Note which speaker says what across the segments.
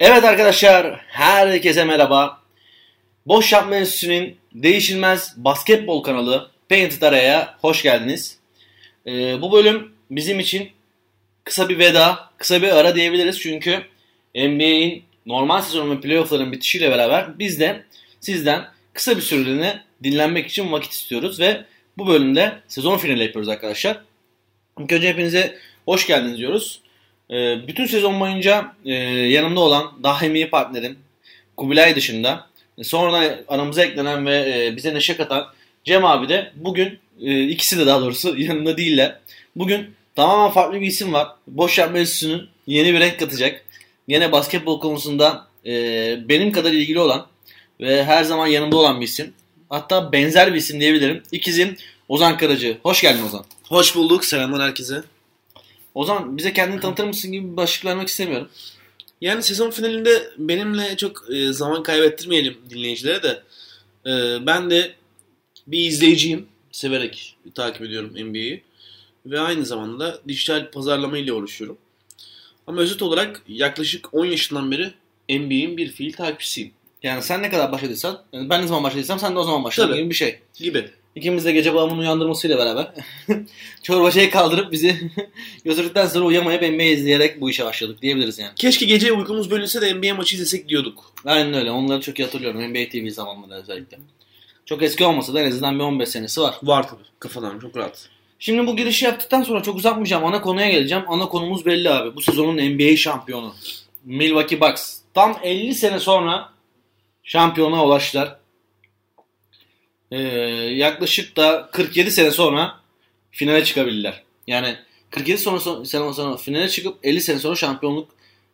Speaker 1: Evet arkadaşlar, herkese merhaba. Boş Yapma Enstitüsü'nün değişilmez basketbol kanalı Painted Ara'ya hoş geldiniz. Ee, bu bölüm bizim için kısa bir veda, kısa bir ara diyebiliriz. Çünkü NBA'in normal sezon ve playoffların bitişiyle beraber biz de sizden kısa bir süreliğine dinlenmek için vakit istiyoruz. Ve bu bölümde sezon finali yapıyoruz arkadaşlar. İlk önce hepinize hoş geldiniz diyoruz. Ee, bütün sezon boyunca e, yanımda olan daimi partnerim Kubilay dışında e, sonradan aramıza eklenen ve e, bize neşe katan Cem abi de bugün e, ikisi de daha doğrusu yanında değiller. Bugün tamamen farklı bir isim var. Boş Yapma Enstitüsü'nün yeni bir renk katacak. Yine basketbol konusunda e, benim kadar ilgili olan ve her zaman yanımda olan bir isim. Hatta benzer bir isim diyebilirim. İkizim Ozan Karacı. Hoş geldin Ozan.
Speaker 2: Hoş bulduk. Selamlar herkese.
Speaker 1: Ozan bize kendini tanıtır mısın gibi bir başlık vermek istemiyorum.
Speaker 2: Yani sezon finalinde benimle çok e, zaman kaybettirmeyelim dinleyicilere de. E, ben de bir izleyiciyim. Severek takip ediyorum NBA'yi. Ve aynı zamanda dijital pazarlama ile uğraşıyorum. Ama özet olarak yaklaşık 10 yaşından beri NBA'in bir fiil takipçisiyim.
Speaker 1: Yani sen ne kadar başladıysan, yani ben ne zaman başladıysam sen de o zaman başladın
Speaker 2: Tabii.
Speaker 1: gibi bir şey.
Speaker 2: Gibi.
Speaker 1: İkimiz de gece babamın uyandırmasıyla beraber çorbacayı kaldırıp bizi götürdükten sonra uyuyamayıp NBA izleyerek bu işe başladık diyebiliriz yani.
Speaker 2: Keşke gece uykumuz bölünse de NBA maçı izlesek diyorduk.
Speaker 1: Aynen öyle. Onları çok iyi hatırlıyorum. NBA TV zamanları özellikle. Çok eski olmasa da en azından bir 15 senesi var.
Speaker 2: Var tabii. Kafadan çok rahat.
Speaker 1: Şimdi bu girişi yaptıktan sonra çok uzatmayacağım. Ana konuya geleceğim. Ana konumuz belli abi. Bu sezonun NBA şampiyonu. Milwaukee Bucks. Tam 50 sene sonra şampiyona ulaştılar. Ee, yaklaşık da 47 sene sonra finale çıkabildiler. Yani 47 sonra, sene sonra finale çıkıp 50 sene sonra şampiyonluk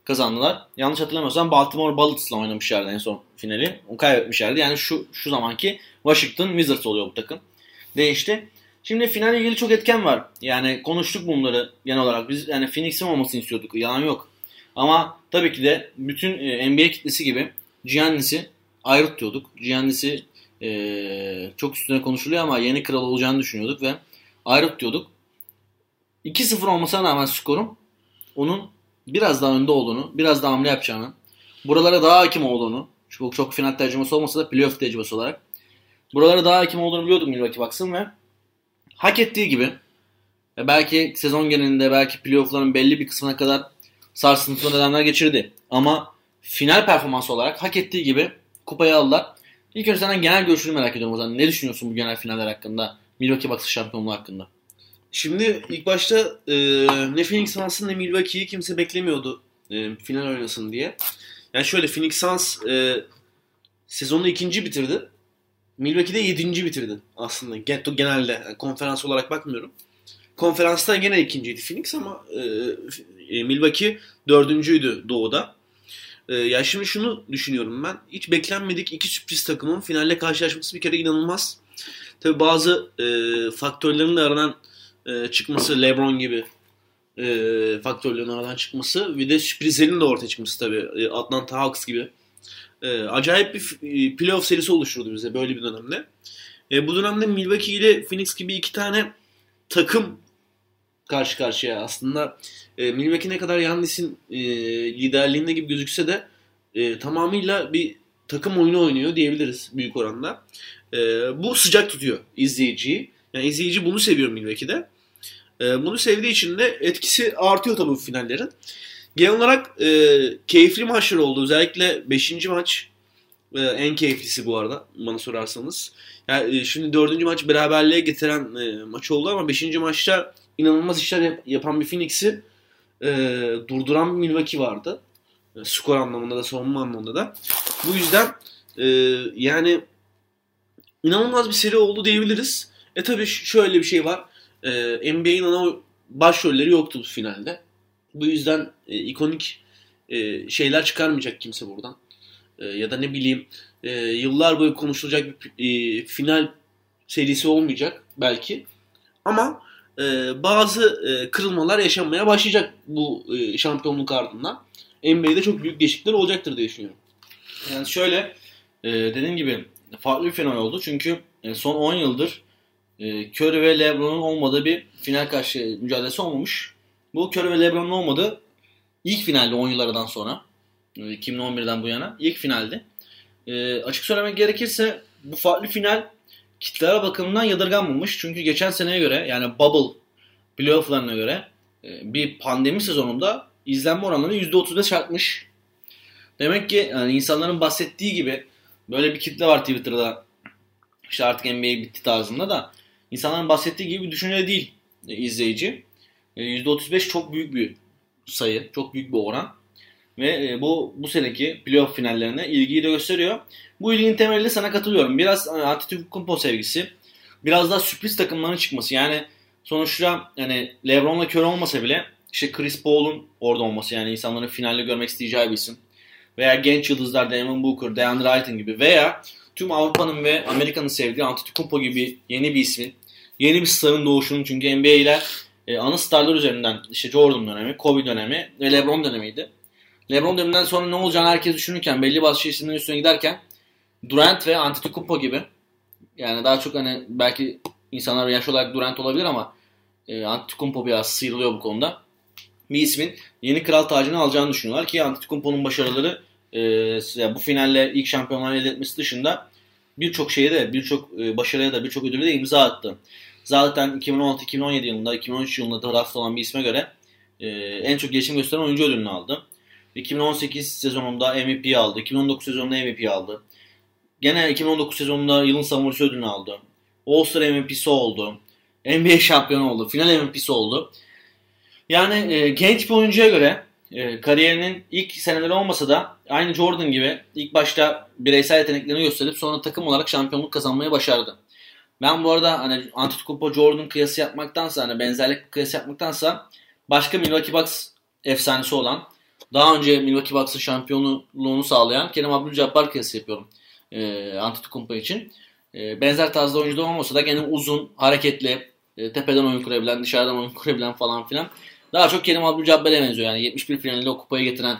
Speaker 1: kazandılar. Yanlış hatırlamıyorsam Baltimore Bullets'la oynamışlardı en son finali. O kaybetmişlerdi. Yani şu şu zamanki Washington Wizards oluyor bu takım. Değişti. Şimdi finalle ilgili çok etken var. Yani konuştuk bunları genel olarak. Biz yani Phoenix'in olmasını istiyorduk. Yalan yok. Ama tabii ki de bütün e, NBA kitlesi gibi Giannis'i ayrı tutuyorduk. Giannis'i e, çok üstüne konuşuluyor ama yeni kral olacağını düşünüyorduk ve ayrı tutuyorduk. 2-0 olmasına rağmen skorum onun biraz daha önde olduğunu, biraz daha hamle yapacağını, buralara daha hakim olduğunu, çok, çok final tecrübesi olmasa da playoff tecrübesi olarak buralara daha hakim olduğunu biliyordum Milwaukee Bucks'ın ve hak ettiği gibi ve belki sezon genelinde belki playoff'ların belli bir kısmına kadar sarsıntılı nedenler geçirdi. Ama final performansı olarak hak ettiği gibi kupayı aldılar. İlk önce senden genel görüşünü merak ediyorum o zaman. Ne düşünüyorsun bu genel finaller hakkında? Milwaukee Bucks şampiyonluğu hakkında.
Speaker 2: Şimdi ilk başta e, ne Phoenix Suns'ın ne Milwaukee'yi kimse beklemiyordu e, final oynasın diye. Yani şöyle Phoenix Suns e, sezonu ikinci bitirdi. Milwaukee'de yedinci bitirdi aslında Gen- genelde. Konferans olarak bakmıyorum. Konferansta gene ikinciydi Phoenix ama e, e, Milwaukee dördüncüydü doğuda. E, ya şimdi şunu düşünüyorum ben. Hiç beklenmedik iki sürpriz takımın finalle karşılaşması bir kere inanılmaz. Tabi bazı e, faktörlerin de aradan e, çıkması LeBron gibi e, faktörlerin aradan çıkması bir de sürprizlerin de ortaya çıkması tabii. E, Atlanta Hawks gibi. E, acayip bir e, playoff serisi oluşturdu bize böyle bir dönemde. E, bu dönemde Milwaukee ile Phoenix gibi iki tane takım karşı karşıya aslında. E, Milwaukee ne kadar Yannis'in e, liderliğinde gibi gözükse de e, tamamıyla bir takım oyunu oynuyor diyebiliriz büyük oranda. E, bu sıcak tutuyor izleyiciyi. Yani izleyici bunu seviyor Milwaukee'de. E, bunu sevdiği için de etkisi artıyor tabii bu finallerin. Genel olarak e, keyifli maçlar oldu. Özellikle 5. maç e, en keyiflisi bu arada bana sorarsanız. Yani e, şimdi 4. maç beraberliğe getiren e, maç oldu ama 5. maçta inanılmaz işler yap- yapan bir Phoenix'i e, durduran Milwaukee vardı. E, skor anlamında da savunma anlamında da. Bu yüzden e, yani inanılmaz bir seri oldu diyebiliriz. E tabi şöyle bir şey var. E, NBA'in ana başrolleri yoktu bu finalde. Bu yüzden e, ikonik e, şeyler çıkarmayacak kimse buradan. E, ya da ne bileyim e, yıllar boyu konuşulacak bir e, final serisi olmayacak belki. Ama e, bazı e, kırılmalar yaşanmaya başlayacak bu e, şampiyonluk ardından. NBA'de çok büyük değişiklikler olacaktır diye düşünüyorum.
Speaker 1: Yani şöyle e, dediğim gibi farklı bir final oldu. Çünkü e, son 10 yıldır e, Curry ve LeBron'un olmadığı bir final karşı mücadelesi olmamış. Bu Curry ve LeBron'un olmadığı ilk finalde 10 yıllardan sonra. 2011'den bu yana. ilk finaldi. E, açık söylemek gerekirse bu farklı final kitlere bakımından yadırganmamış. Çünkü geçen seneye göre yani bubble playofflarına göre e, bir pandemi sezonunda izlenme oranları %35 artmış. Demek ki yani insanların bahsettiği gibi böyle bir kitle var Twitter'da. İşte artık NBA bitti tarzında da insanların bahsettiği gibi bir düşünce değil e, izleyici. E, %35 çok büyük bir sayı, çok büyük bir oran. Ve e, bu bu seneki playoff finallerine ilgiyi de gösteriyor. Bu ilginin temeliyle sana katılıyorum. Biraz e, Antetokounmpo sevgisi, biraz daha sürpriz takımların çıkması. Yani sonuçta yani LeBron'la kör olmasa bile işte Chris Paul'un orada olması yani insanların finalde görmek isteyeceği bir isim. Veya genç yıldızlar Devin Booker, DeAndre Ayton gibi veya tüm Avrupa'nın ve Amerika'nın sevdiği Antetokounmpo gibi yeni bir ismin, yeni bir starın doğuşunun çünkü NBA ile e, ana starlar üzerinden işte Jordan dönemi, Kobe dönemi ve LeBron dönemiydi. LeBron döneminden sonra ne olacağını herkes düşünürken belli bazı şey isimlerin üstüne giderken Durant ve Antetokounmpo gibi yani daha çok hani belki insanlar yaş olarak Durant olabilir ama e, Antetokounmpo biraz sıyrılıyor bu konuda. Bir ismin yeni kral tacını alacağını düşünüyorlar ki Antetokounmpo'nun başarıları e, bu finalle ilk şampiyonlar elde etmesi dışında birçok şeye de birçok e, başarıya da birçok ödüle de imza attı. Zaten 2016-2017 yılında 2013 yılında draft olan bir isme göre e, en çok gelişim gösteren oyuncu ödülünü aldı. 2018 sezonunda MVP aldı. 2019 sezonunda MVP aldı. Gene 2019 sezonunda yılın savunucusu ödülünü aldı. All-Star MVP'si oldu. NBA şampiyonu oldu. Final MVP'si oldu. Yani e, genç bir oyuncuya göre e, kariyerinin ilk seneleri olmasa da aynı Jordan gibi ilk başta bireysel yeteneklerini gösterip sonra takım olarak şampiyonluk kazanmayı başardı. Ben bu arada hani Antetokounmpo Jordan kıyası yapmaktansa hani benzerlik kıyası yapmaktansa başka Milwaukee Bucks efsanesi olan daha önce Milwaukee Bucks'ın şampiyonluğunu sağlayan Kerim Abdul-Jabbar kıyası yapıyorum e, Antetokounmpo için. E, benzer tarzda oyuncu olmasa da gene uzun, hareketli, e, tepeden oyun kurabilen, dışarıdan oyun kurabilen falan filan. Daha çok Kerim Abdul-Jabbar'e benziyor. Yani 71 finalinde o kupayı getiren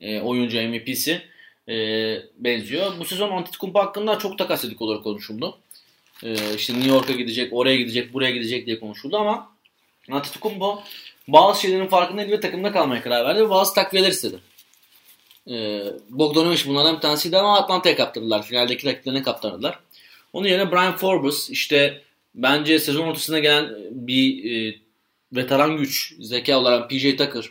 Speaker 1: e, oyuncu MVP'si e, benziyor. Bu sezon Antetokounmpo hakkında çok takas edik olarak konuşuldu. E, işte New York'a gidecek, oraya gidecek, buraya gidecek diye konuşuldu ama Antetokounmpo bazı şeylerin farkındaydı ve takımda kalmaya karar verdi ve bazı takviyeler istedi. Ee, Bogdanovic bunlardan bir tanesiydi ama Atlanta'ya kaptırdılar. Finaldeki rakiplerine kaptırdılar. Onun yerine Brian Forbes işte bence sezon ortasına gelen bir e, veteran güç zeka olarak PJ Tucker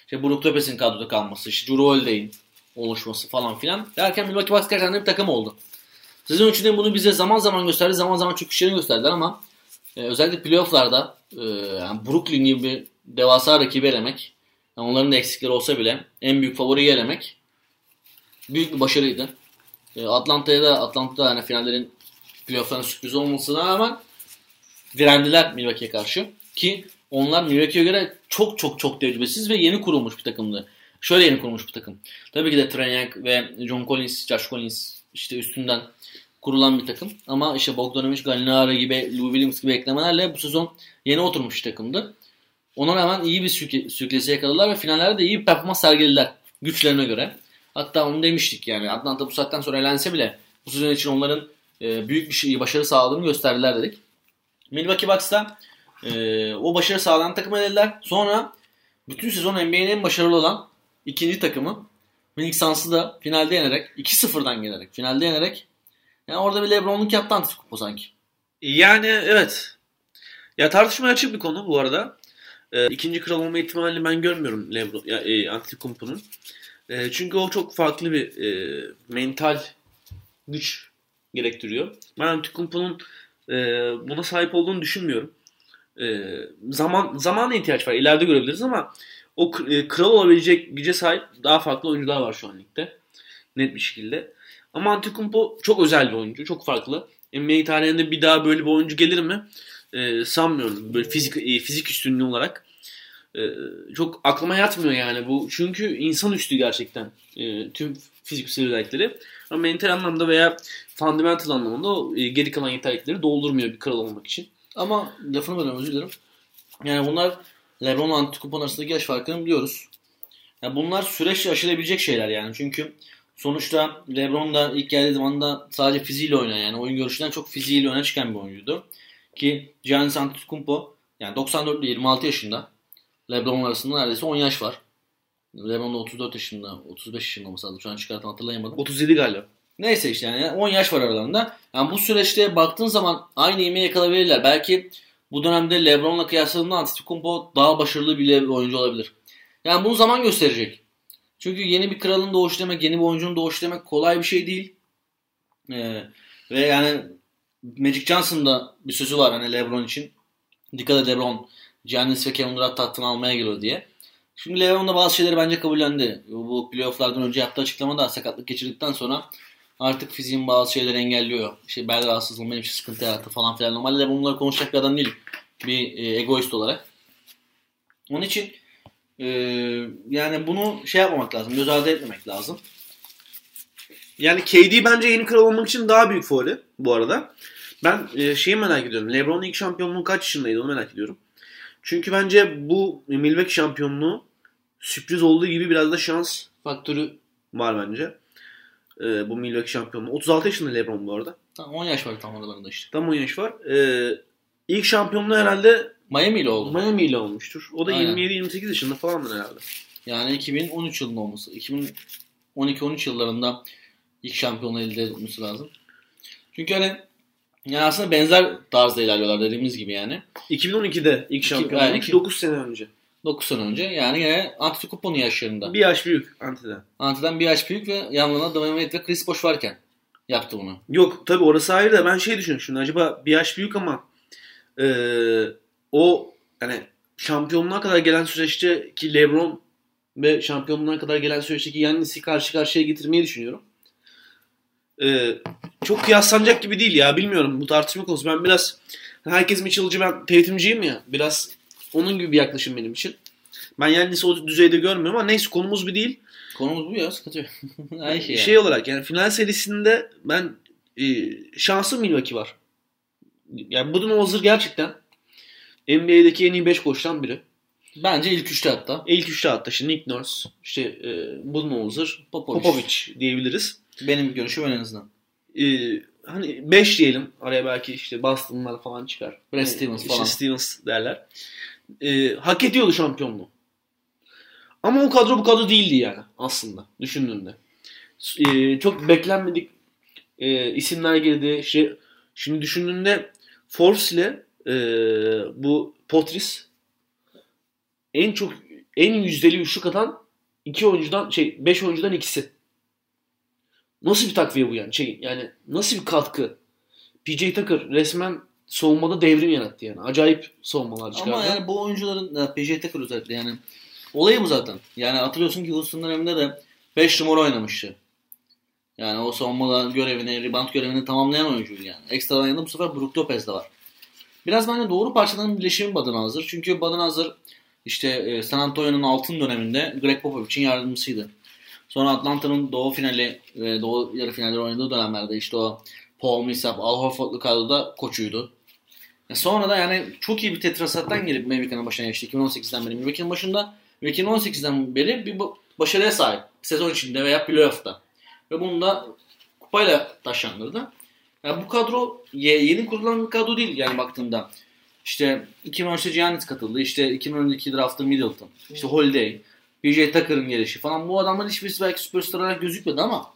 Speaker 1: işte Brook Lopez'in kadroda kalması işte Drew Holiday'in oluşması falan filan derken Milwaukee Bucks gerçekten bir takım oldu. Sezon içinde bunu bize zaman zaman gösterdi zaman zaman çöküşlerini gösterdiler ama e, özellikle playofflarda e, yani Brooklyn gibi devasa rakibi elemek yani onların da eksikleri olsa bile en büyük favoriyi elemek büyük bir başarıydı. E, Atlanta'ya da Atlanta'da yani finallerin playoff'ların sürpriz olmasına rağmen direndiler Milwaukee'ye karşı ki onlar Milwaukee'ye göre çok çok çok tecrübesiz ve yeni kurulmuş bir takımdı. Şöyle yeni kurulmuş bir takım. Tabii ki de Young ve John Collins, Josh Collins işte üstünden kurulan bir takım. Ama işte Bogdanovic, Gallinari gibi, Lou Williams gibi eklemelerle bu sezon yeni oturmuş bir takımdı. Ona rağmen iyi bir sürk sürklesi yakaladılar ve finallerde de iyi bir performans sergilediler güçlerine göre. Hatta onu demiştik yani Atlanta bu saatten sonra elense bile bu sezon için onların e, büyük bir şey, başarı sağladığını gösterdiler dedik. Milwaukee Bucks'ta e, o başarı sağlayan takım elediler. Sonra bütün sezon NBA'nin en başarılı olan ikinci takımı Phoenix Suns'ı da finalde yenerek 2-0'dan gelerek finalde yenerek yani orada bir Lebron'luk yaptı Antetokounmpo sanki.
Speaker 2: Yani evet. Ya tartışmaya açık bir konu bu arada. E, ikinci kral olma ihtimalini ben görmüyorum Lebron, ya, e, Antetokounmpo'nun. E, çünkü o çok farklı bir e, mental güç gerektiriyor. Ben Antetokounmpo'nun e, buna sahip olduğunu düşünmüyorum. E, zaman zamana ihtiyaç var. İleride görebiliriz ama o e, kral olabilecek güce sahip daha farklı oyuncular var şu an ligde. Net bir şekilde. Ama Antetokounmpo çok özel bir oyuncu. Çok farklı. NBA tarihinde bir daha böyle bir oyuncu gelir mi? E, sanmıyorum. Böyle fizik e, fizik üstünlüğü olarak. E, çok aklıma yatmıyor yani bu. Çünkü insan üstü gerçekten. E, tüm fiziksel özellikleri. Ama mental anlamda veya fundamental anlamda o e, geri kalan yetenekleri doldurmuyor bir kral olmak için.
Speaker 1: Ama lafını bölüyorum özür dilerim. Yani bunlar LeBron ve Antetokounmpo arasındaki yaş farkını biliyoruz. Yani bunlar süreçle aşılabilecek şeyler yani. Çünkü sonuçta LeBron da ilk geldiği zaman da sadece fiziğiyle oynayan yani oyun görüşünden çok fiziğiyle öne çıkan bir oyuncuydu. Ki Giannis Antetokounmpo yani 94 ile 26 yaşında LeBron arasında neredeyse 10 yaş var. LeBron da 34 yaşında, 35 yaşında olması lazım. Şu an çıkartan hatırlayamadım.
Speaker 2: 37 galiba.
Speaker 1: Neyse işte yani 10 yaş var aralarında. Yani bu süreçte baktığın zaman aynı yemeği yakalayabilirler. Belki bu dönemde LeBron'la kıyasladığında Antetokounmpo daha başarılı bir oyuncu olabilir. Yani bunu zaman gösterecek. Çünkü yeni bir kralın doğuşu demek, yeni bir oyuncunun doğuşu demek kolay bir şey değil. Ee, ve yani Magic Johnson'da bir sözü var hani LeBron için. Dikkat et LeBron, Giannis ve Kevin Durant tahtını almaya geliyor diye. Şimdi LeBron da bazı şeyleri bence kabullendi. Bu playofflardan önce yaptığı açıklamada sakatlık geçirdikten sonra artık fiziğin bazı şeyleri engelliyor. İşte bel rahatsızlığım benim için sıkıntı yarattı falan filan. Normalde bunları konuşacak bir adam değil. Bir e, egoist olarak. Onun için e, yani bunu şey yapmamak lazım. Göz ardı etmemek lazım.
Speaker 2: Yani KD bence yeni kral olmak için daha büyük favori bu arada. Ben e, şeyi merak ediyorum. LeBron'un ilk şampiyonluğu kaç yaşındaydı onu merak ediyorum. Çünkü bence bu Milwaukee şampiyonluğu sürpriz olduğu gibi biraz da şans faktörü var bence. E, bu Milwaukee şampiyonluğu. 36 yaşında LeBron bu arada.
Speaker 1: Tam 10 yaş var tam aralarında işte.
Speaker 2: Tam 10 yaş var. E, ilk şampiyonluğu herhalde
Speaker 1: Miami ile oldu.
Speaker 2: Miami ile olmuştur. O da 27-28 yaşında falandır herhalde.
Speaker 1: Yani 2013 yılında olması. 2012-13 yıllarında ilk şampiyonluğu elde etmesi lazım. Çünkü hani yani aslında benzer tarzda ilerliyorlar dediğimiz gibi yani.
Speaker 2: 2012'de ilk şampiyonluğu. Yani 9 sene önce.
Speaker 1: 9 sene önce. Yani yine Antetokounmpo'nun yaşlarında.
Speaker 2: Bir yaş büyük Ante'den.
Speaker 1: Ante'den bir yaş büyük ve yanlarında Dwayne Wade ve Chris Bosh varken yaptı bunu.
Speaker 2: Yok tabi orası ayrı da ben şey düşünüyorum şimdi acaba bir yaş büyük ama ee, o hani şampiyonluğa kadar gelen süreçte ki LeBron ve şampiyonluğa kadar gelen süreçteki Yannis'i karşı karşıya getirmeyi düşünüyorum. Ee, çok kıyaslanacak gibi değil ya bilmiyorum bu tartışma konusu. Ben biraz herkes Mitchell'cı ben Tatum'cıyım ya biraz onun gibi bir yaklaşım benim için. Ben Yannis'i o düzeyde görmüyorum ama neyse konumuz bir değil.
Speaker 1: Konumuz bu ya sıkıntı yok.
Speaker 2: Aynı şey, şey yani. olarak yani final serisinde ben e, şansım Milwaukee var. Yani Budenholzer gerçekten NBA'deki en iyi 5 koçtan biri.
Speaker 1: Bence ilk üçte hatta.
Speaker 2: İlk üçte hatta. Şimdi Nick Nurse, işte e, Budenholzer, Popovic. Popovic diyebiliriz.
Speaker 1: Benim görüşüm en azından.
Speaker 2: E, hani 5 diyelim. Araya belki işte Boston'lar falan çıkar.
Speaker 1: Brad yani, Stevens
Speaker 2: işte
Speaker 1: falan.
Speaker 2: Stevens derler. E, hak ediyordu şampiyonluğu. Ama o kadro bu kadro değildi yani aslında düşündüğünde. E, çok beklenmedik e, isimler girdi. İşte, şimdi düşündüğünde Forbes ile e, bu Potris en çok en yüzdeli üçlük atan iki oyuncudan şey beş oyuncudan ikisi. Nasıl bir takviye bu yani? Şey, yani nasıl bir katkı? PJ Tucker resmen savunmada devrim yarattı yani. Acayip savunmalar çıkardı.
Speaker 1: Ama yani bu oyuncuların PJ Tucker özellikle yani olayı bu zaten. Yani hatırlıyorsun ki Houston döneminde de 5 numara oynamıştı. Yani o savunmada görevini, rebound görevini tamamlayan oyuncuydu yani. Ekstradan yanında bu sefer Brook Lopez de var. Biraz bence doğru parçaların birleşimi Baden-Hazır. Çünkü Baden-Hazır işte e, San Antonio'nun altın döneminde Greg Popovich'in yardımcısıydı. Sonra Atlanta'nın doğu finali ve doğu yarı finalleri oynadığı dönemlerde işte o Paul Millsap, Al Horford'lu kadroda koçuydu. E sonra da yani çok iyi bir tetrasattan gelip Milwaukee'nin başına geçti. 2018'den beri Milwaukee'nin başında ve 2018'den beri bir başarıya sahip. Sezon içinde veya playoff'ta. Ve bunu da kupayla taşlandırdı. Yani bu kadro yeni kurulan bir kadro değil yani baktığımda. İşte 2013'te Giannis katıldı. İşte 2012 draft'ta Middleton. İşte Holiday. PJ Tucker'ın gelişi falan. Bu adamların hiçbirisi belki süperstar olarak gözükmedi ama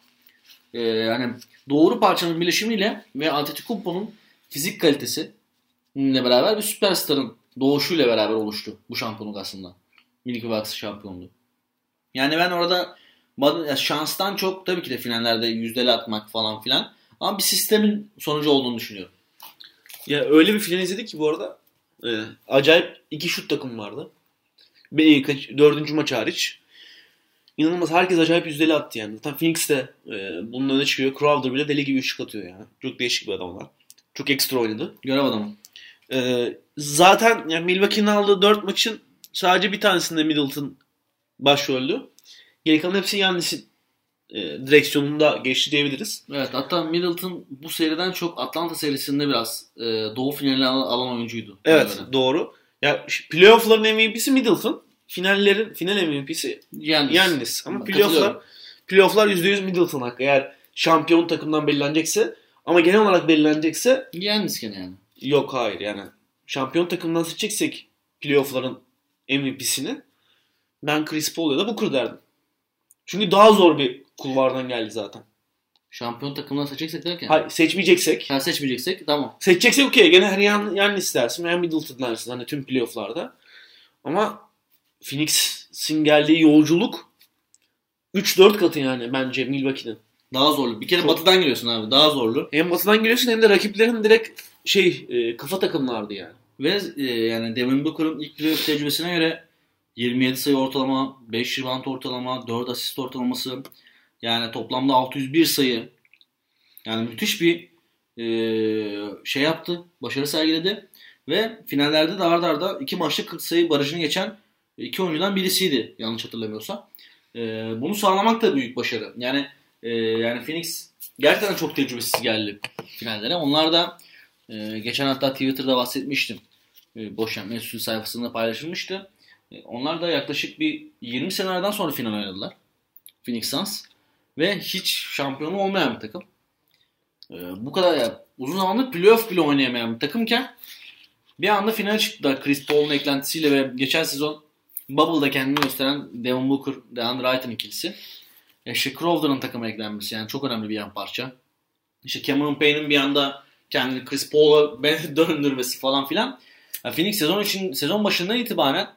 Speaker 1: e, yani doğru parçanın birleşimiyle ve Antetokounmpo'nun fizik kalitesi ile beraber bir süperstarın doğuşuyla beraber oluştu bu şampiyonluk aslında. Milwaukee Bucks şampiyonluğu. Yani ben orada şanstan çok tabii ki de finallerde yüzdeli atmak falan filan. Ama bir sistemin sonucu olduğunu düşünüyorum.
Speaker 2: Ya öyle bir final izledik ki bu arada. E, acayip iki şut takım vardı. Dördüncü maç hariç. İnanılmaz. Herkes acayip yüzdeli attı yani. Zaten Phoenix de e, bunun öne çıkıyor. Crowder bile deli gibi şut atıyor yani. Çok değişik bir adam onlar. Çok ekstra oynadı.
Speaker 1: Görev adamı.
Speaker 2: E, zaten yani Milwaukee'nin aldığı dört maçın sadece bir tanesinde Middleton başroldü. Geri kalan hepsi Yannis'in e, direksiyonunda geçti diyebiliriz.
Speaker 1: Evet hatta Middleton bu seriden çok Atlanta serisinde biraz e, doğu finali alan oyuncuydu.
Speaker 2: Evet doğru. Ya playoff'ların MVP'si Middleton. Finallerin final MVP'si Yannis. Yannis. Ama playoff'lar playoff'lar %100 Middleton hakkı. Eğer şampiyon takımdan belirlenecekse ama genel olarak belirlenecekse
Speaker 1: Yannis gene yani.
Speaker 2: Yok hayır yani. Şampiyon takımdan seçeceksek playoff'ların MVP'sini ben Chris Paul ya da Booker derdim. Çünkü daha zor bir kulvardan geldi zaten.
Speaker 1: Şampiyon takımdan seçeceksek derken.
Speaker 2: Hayır, seçmeyeceksek.
Speaker 1: Ha, seçmeyeceksek tamam.
Speaker 2: Seçeceksek okey. Gene her yan, yan istersin veya Middleton dersin hani tüm playofflarda. Ama Phoenix'in geldiği yolculuk 3-4 katı yani bence Milwaukee'nin.
Speaker 1: Daha zorlu. Bir kere
Speaker 2: Çok-
Speaker 1: batıdan giriyorsun abi. Daha zorlu.
Speaker 2: Hem batıdan giriyorsun hem de rakiplerin direkt şey e, kafa takımlardı yani.
Speaker 1: Ve e, yani Devin Booker'ın ilk playoff tecrübesine göre 27 sayı ortalama, 5 rebound ortalama, 4 asist ortalaması. Yani toplamda 601 sayı. Yani müthiş bir e, şey yaptı. Başarı sergiledi. Ve finallerde de arda arda iki maçta 40 sayı barajını geçen iki oyuncudan birisiydi yanlış hatırlamıyorsam. E, bunu sağlamak da büyük başarı. Yani e, yani Phoenix gerçekten çok tecrübesiz geldi finallere. Onlar da e, geçen hatta Twitter'da bahsetmiştim. E, Boş Yapma sayfasında paylaşılmıştı. E, onlar da yaklaşık bir 20 senelerden sonra final oynadılar. Phoenix Suns. Ve hiç şampiyonu olmayan bir takım. E, bu kadar ya, uzun zamandır playoff bile oynayamayan bir takımken bir anda finale çıktılar Chris Paul'un eklentisiyle ve geçen sezon Bubble'da kendini gösteren Devin Booker, DeAndre Ayton ikilisi. İşte Crowder'ın takıma eklenmesi yani çok önemli bir yan parça. İşte Cameron Payne'in bir anda kendini Chris Paul'a döndürmesi falan filan. Yani Phoenix sezon için sezon başından itibaren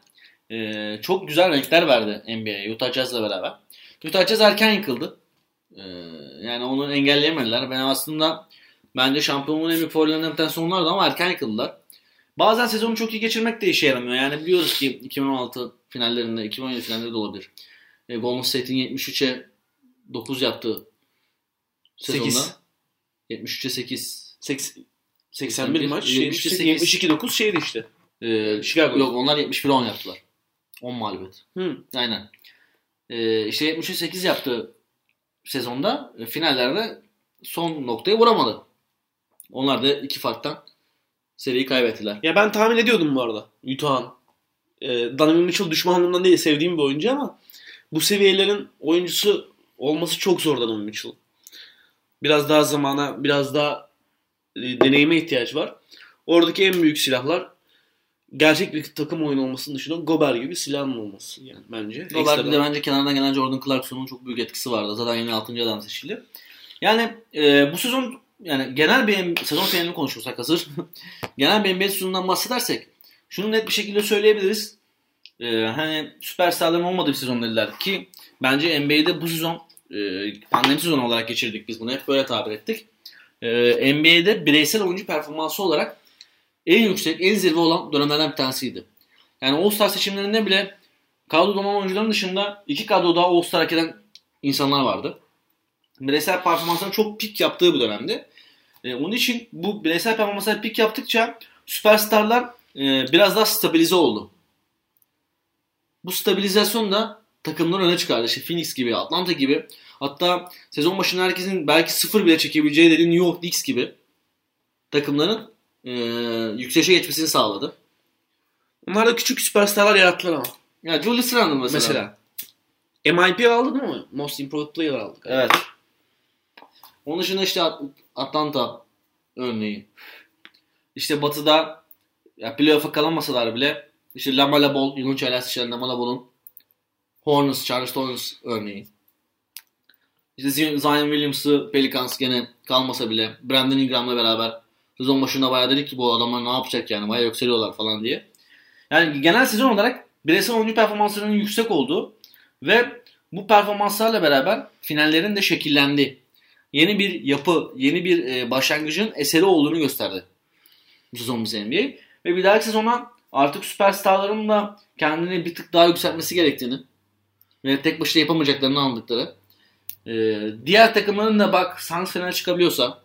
Speaker 1: e, çok güzel renkler verdi NBA'ye Utah Jazz'la beraber. Utah Jazz erken yıkıldı. E, yani onu engelleyemediler. Ben aslında bence şampiyonluğun en büyük favorilerinden bir tanesi onlardı ama erken yıkıldılar. Bazen sezonu çok iyi geçirmek de işe yaramıyor. Yani biliyoruz ki 2016 finallerinde, 2017 finallerinde de olabilir. E, Golden State'in 73'e 9 yaptığı sezonda.
Speaker 2: 8.
Speaker 1: 73'e 8.
Speaker 2: 80, 81 maç.
Speaker 1: 78.
Speaker 2: 72-9 şeydi işte.
Speaker 1: Ee,
Speaker 2: Chicago.
Speaker 1: Yok onlar 71-10 yaptılar. 10 mağlubiyet.
Speaker 2: Hı.
Speaker 1: Aynen. Ee, işte 73'e 8 yaptığı sezonda e, finallerde son noktaya vuramadı. Onlar da iki farktan seriyi kaybettiler.
Speaker 2: Ya ben tahmin ediyordum bu arada Utah'ın. Ee, Donovan Mitchell düşmanlığından değil sevdiğim bir oyuncu ama bu seviyelerin oyuncusu olması çok zor Donovan Mitchell. Biraz daha zamana, biraz daha e, deneyime ihtiyaç var. Oradaki en büyük silahlar gerçek bir takım oyunu olmasının dışında Gober gibi silahın olması yani bence.
Speaker 1: Bir
Speaker 2: Ekstradan.
Speaker 1: de bence kenardan gelen Jordan Clarkson'un çok büyük etkisi vardı. Zaten yeni 6. adam seçildi. Yani e, bu sezon yani genel bir sezon finalini konuşursak hazır. genel bir NBA sezonundan bahsedersek şunu net bir şekilde söyleyebiliriz. E, hani süperstarların olmadığı bir sezon dediler ki bence NBA'de bu sezon e, pandemi sezonu olarak geçirdik biz bunu hep böyle tabir ettik. E, NBA'de bireysel oyuncu performansı olarak en yüksek, en zirve olan dönemlerden bir tanesiydi. Yani All-Star seçimlerinde bile kadroda olan oyuncuların dışında iki kadro daha All-Star hak eden insanlar vardı. Bireysel performansların çok pik yaptığı bir dönemdi. E, onun için bu bireysel performanslar pik yaptıkça süperstarlar e, biraz daha stabilize oldu. Bu stabilizasyon da takımları öne çıkardı. İşte Phoenix gibi, Atlanta gibi. Hatta sezon başında herkesin belki sıfır bile çekebileceği dediği New York Knicks gibi takımların e, yükselişe geçmesini sağladı.
Speaker 2: Onlar da küçük süperstarlar yarattılar ama.
Speaker 1: Ya Julius Randle mesela.
Speaker 2: Mesela. MIP aldı değil mi? Most Improved Player aldık.
Speaker 1: Evet. Onun dışında işte At- Atlanta örneği. İşte Batı'da ya playoff'a kalamasalar bile işte Lamela Ball, Yunus sıçrayan Lamela Ball'un Hornets, Charles Hornets örneği. İşte Zion Zion Williams'ı Pelicans gene kalmasa bile Brandon Ingram'la beraber sezon başında bayağı dedik ki bu adamlar ne yapacak yani bayağı yükseliyorlar falan diye. Yani genel sezon olarak bireysel oyuncu performanslarının yüksek olduğu ve bu performanslarla beraber finallerin de şekillendi. Yeni bir yapı, yeni bir e, başlangıcın eseri olduğunu gösterdi bu sezon bize NBA. Ve bir dahaki sezona artık süperstarların da kendini bir tık daha yükseltmesi gerektiğini ve tek başına yapamayacaklarını anladıkları. E, diğer takımların da bak Suns final çıkabiliyorsa,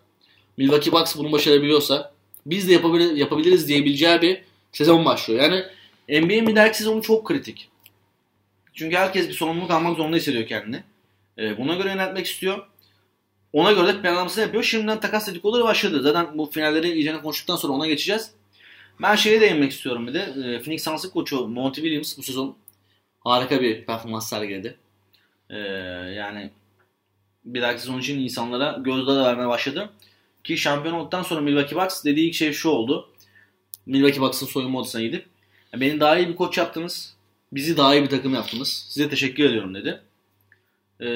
Speaker 1: Milwaukee Bucks bunu başarabiliyorsa biz de yapabilir, yapabiliriz diyebileceği bir sezon başlıyor. Yani NBA'nin bir dahaki sezonu çok kritik. Çünkü herkes bir sorumluluk almak zorunda hissediyor kendini. Ee, buna göre yönetmek istiyor. Ona göre de planlamasını yapıyor. Şimdiden takas dedikoduları başladı. Zaten bu finalleri iyicene konuştuktan sonra ona geçeceğiz. Ben şeye değinmek istiyorum bir de. Ee, Phoenix Suns'ın koçu Monty Williams bu sezon harika bir performans sergiledi. Ee, yani bir dahaki sezon için insanlara gözdağı da vermeye başladı. Ki şampiyon olduktan sonra Milwaukee Bucks dediği ilk şey şu oldu. Milwaukee Bucks'ın soyunma odasına gidip "Ya beni daha iyi bir koç yaptınız. Bizi daha iyi bir takım yaptınız. Size teşekkür ediyorum dedi. Ee,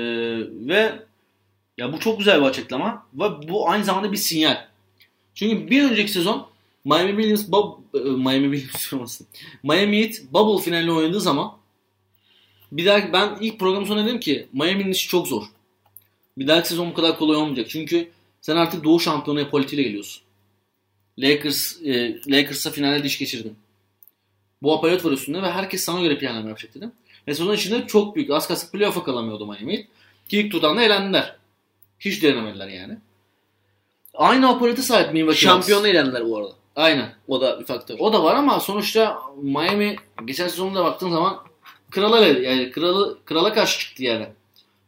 Speaker 1: ve ya bu çok güzel bir açıklama ve bu aynı zamanda bir sinyal. Çünkü bir önceki sezon Miami Williams Bob, e, Miami Williams olmasın. Miami Heat Bubble finalini oynadığı zaman bir daha ben ilk programı sonra dedim ki Miami'nin işi çok zor. Bir dahaki sezon bu kadar kolay olmayacak. Çünkü sen artık Doğu şampiyonu politiyle geliyorsun. Lakers e, Lakers'a finalde diş geçirdin. Bu aparat var üstünde ve herkes sana göre planlama yapacak dedim. Ve sezon içinde çok büyük. Az kalsın playoff'a kalamıyordu Miami Heat. Ki ilk turdan da elendiler. Hiç denemediler yani. Aynı aparatı sahip Milwaukee
Speaker 2: Şampiyonu elendiler bu arada.
Speaker 1: Aynen.
Speaker 2: O da bir faktör.
Speaker 1: O da var ama sonuçta Miami geçen sezonda baktığın zaman krala yani kralı krala karşı çıktı yani.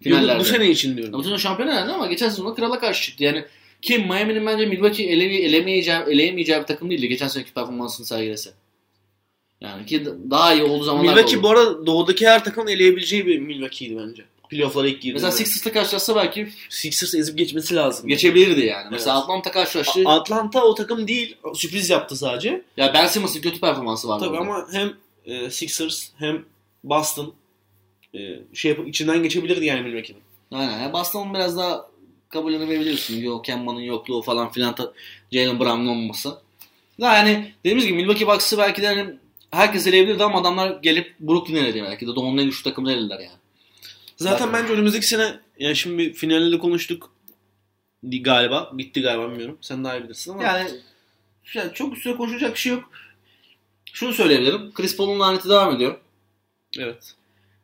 Speaker 1: Finallerde.
Speaker 2: Bu, sene için diyorum.
Speaker 1: Bu sezon şampiyon elendi ama geçen sezonda krala karşı çıktı. Yani ki Miami'nin bence Milwaukee ele, elemeyeceği, eleyemeyeceği bir takım değildi geçen seneki performansını sergilese. Yani ki daha iyi olduğu zamanlar
Speaker 2: Milwaukee
Speaker 1: oldu.
Speaker 2: bu arada doğudaki her takımın eleyebileceği bir Milwaukee'ydi bence. Playoff'lara ilk girdi.
Speaker 1: Mesela Sixers'la karşılaşsa belki
Speaker 2: Sixers ezip geçmesi lazım.
Speaker 1: geçebilirdi yani. Mesela
Speaker 2: Evet.
Speaker 1: Atlanta karşılaştı.
Speaker 2: A- Atlanta o takım değil. Sürpriz yaptı sadece.
Speaker 1: ya Ben Simmons'ın kötü performansı vardı.
Speaker 2: Tabii
Speaker 1: orada.
Speaker 2: ama hem e, Sixers hem Boston şey yapıp içinden geçebilirdi yani Milwaukee'nin.
Speaker 1: Aynen. Yani Boston'un biraz daha kabulünü verebiliyorsun. Yok Kemba'nın yokluğu falan filan Jalen Brown'un olmaması. Da yani dediğimiz gibi Milwaukee Bucks'ı belki de hani herkes eleyebilirdi ama adamlar gelip Brooklyn eledi belki de. Doğu'nun en güçlü takımını elediler yani.
Speaker 2: Zaten
Speaker 1: Zaten-
Speaker 2: bence önümüzdeki sene yani şimdi finalde de konuştuk galiba. Bitti galiba bilmiyorum. Sen daha iyi bilirsin ama.
Speaker 1: Yani, yani çok üstüne konuşacak bir şey yok. Şunu söyleyebilirim. Chris Paul'un laneti devam ediyor.
Speaker 2: Evet.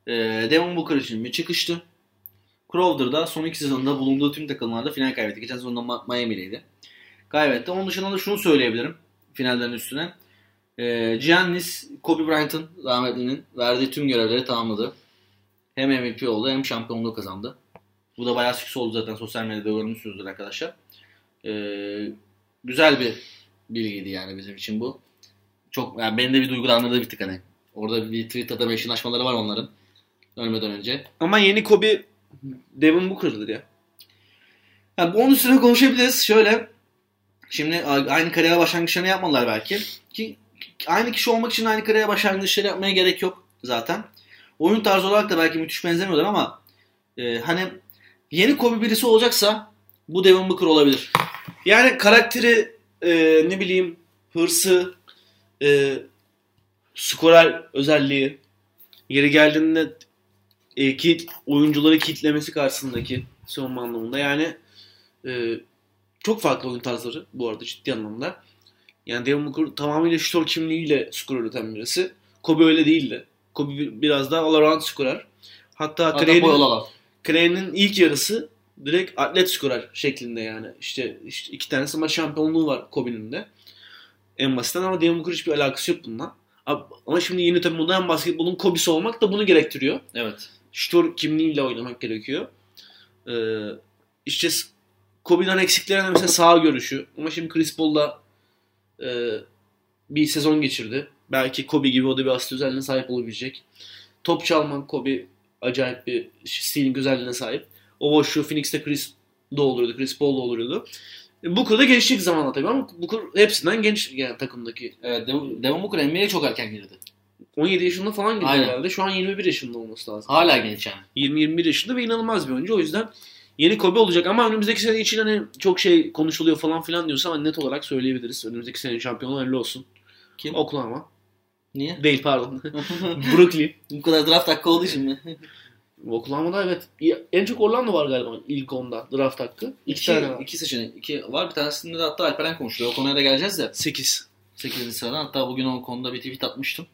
Speaker 1: Ee, Devin Booker için bir çıkıştı. Crowder da son iki sezonda bulunduğu tüm takımlarda final kaybetti. Geçen sezonda Miami'deydi. Kaybetti. Onun dışında da şunu söyleyebilirim finallerin üstüne. Ee, Giannis, Kobe Bryant'ın rahmetlinin verdiği tüm görevleri tamamladı. Hem MVP oldu hem şampiyonluğu kazandı. Bu da bayağı sükse oldu zaten sosyal medyada görmüşsünüzdür arkadaşlar. Ee, güzel bir bilgiydi yani bizim için bu. Çok yani beni de bir duygulandırdı bir tık hani. Orada bir Twitter'da meşinlaşmaları var onların. Ölmeden önce.
Speaker 2: Ama yeni Kobe Devin Booker'dır ya.
Speaker 1: Yani onun üstüne konuşabiliriz. Şöyle. Şimdi aynı kariyer başlangıçlarını yapmadılar belki. Ki aynı kişi olmak için aynı kariyer başlangıçları yapmaya gerek yok zaten. Oyun tarzı olarak da belki müthiş benzemiyorlar ama e, hani yeni Kobe birisi olacaksa bu Devin Booker olabilir.
Speaker 2: Yani karakteri e, ne bileyim hırsı e, skorer özelliği yeri geldiğinde e, kit, oyuncuları kitlemesi karşısındaki savunma anlamında yani e, çok farklı oyun tarzları bu arada ciddi anlamda. Yani Devin Booker tamamıyla şutör kimliğiyle skor üreten birisi. Kobe öyle değildi. Kobe bir- biraz daha all around skorer. Hatta. Clay'nin ilk yarısı direkt atlet skorer şeklinde yani. İşte, işte iki tane smaç şampiyonluğu var Kobe'nin de. En basitten ama Devin Booker hiçbir alakası yok bundan. Ab- Ama şimdi yeni tabii modern basketbolun Kobe'si olmak da bunu gerektiriyor.
Speaker 1: Evet.
Speaker 2: Şutör kimliğiyle oynamak gerekiyor. Ee, işte Kobe'den eksiklerine mesela sağ görüşü. Ama şimdi Chris Paul da e, bir sezon geçirdi. Belki Kobe gibi o da bir asıl özelliğine sahip olabilecek. Top çalmak Kobe acayip bir stilin güzelliğine sahip. O boşluğu Phoenix'te Chris dolduruyordu. Chris Paul dolduruyordu. E, Booker da gençlik zamanla tabii ama Booker hepsinden genç yani takımdaki.
Speaker 1: Evet, Devin Booker NBA'ye çok erken girdi.
Speaker 2: 17 yaşında falan gidiyor
Speaker 1: Aynen.
Speaker 2: herhalde. Şu an 21 yaşında olması lazım.
Speaker 1: Hala genç yani.
Speaker 2: 20-21 yaşında ve inanılmaz bir oyuncu. O yüzden yeni Kobe olacak ama önümüzdeki sene için hani çok şey konuşuluyor falan filan diyorsa ama net olarak söyleyebiliriz. Önümüzdeki sene şampiyonu hayırlı olsun.
Speaker 1: Kim?
Speaker 2: Oklahoma.
Speaker 1: Niye?
Speaker 2: Değil pardon. Brooklyn.
Speaker 1: Bu kadar draft hakkı olduğu için mi?
Speaker 2: Oklahoma'da evet. En çok Orlando var galiba ilk onda draft hakkı. İki,
Speaker 1: İki,
Speaker 2: tane var.
Speaker 1: iki seçenek. İki var. Bir tanesinde de hatta Alperen konuşuyor. O konuya da geleceğiz de.
Speaker 2: 8.
Speaker 1: 8. sırada. Hatta bugün o konuda bir tweet atmıştım.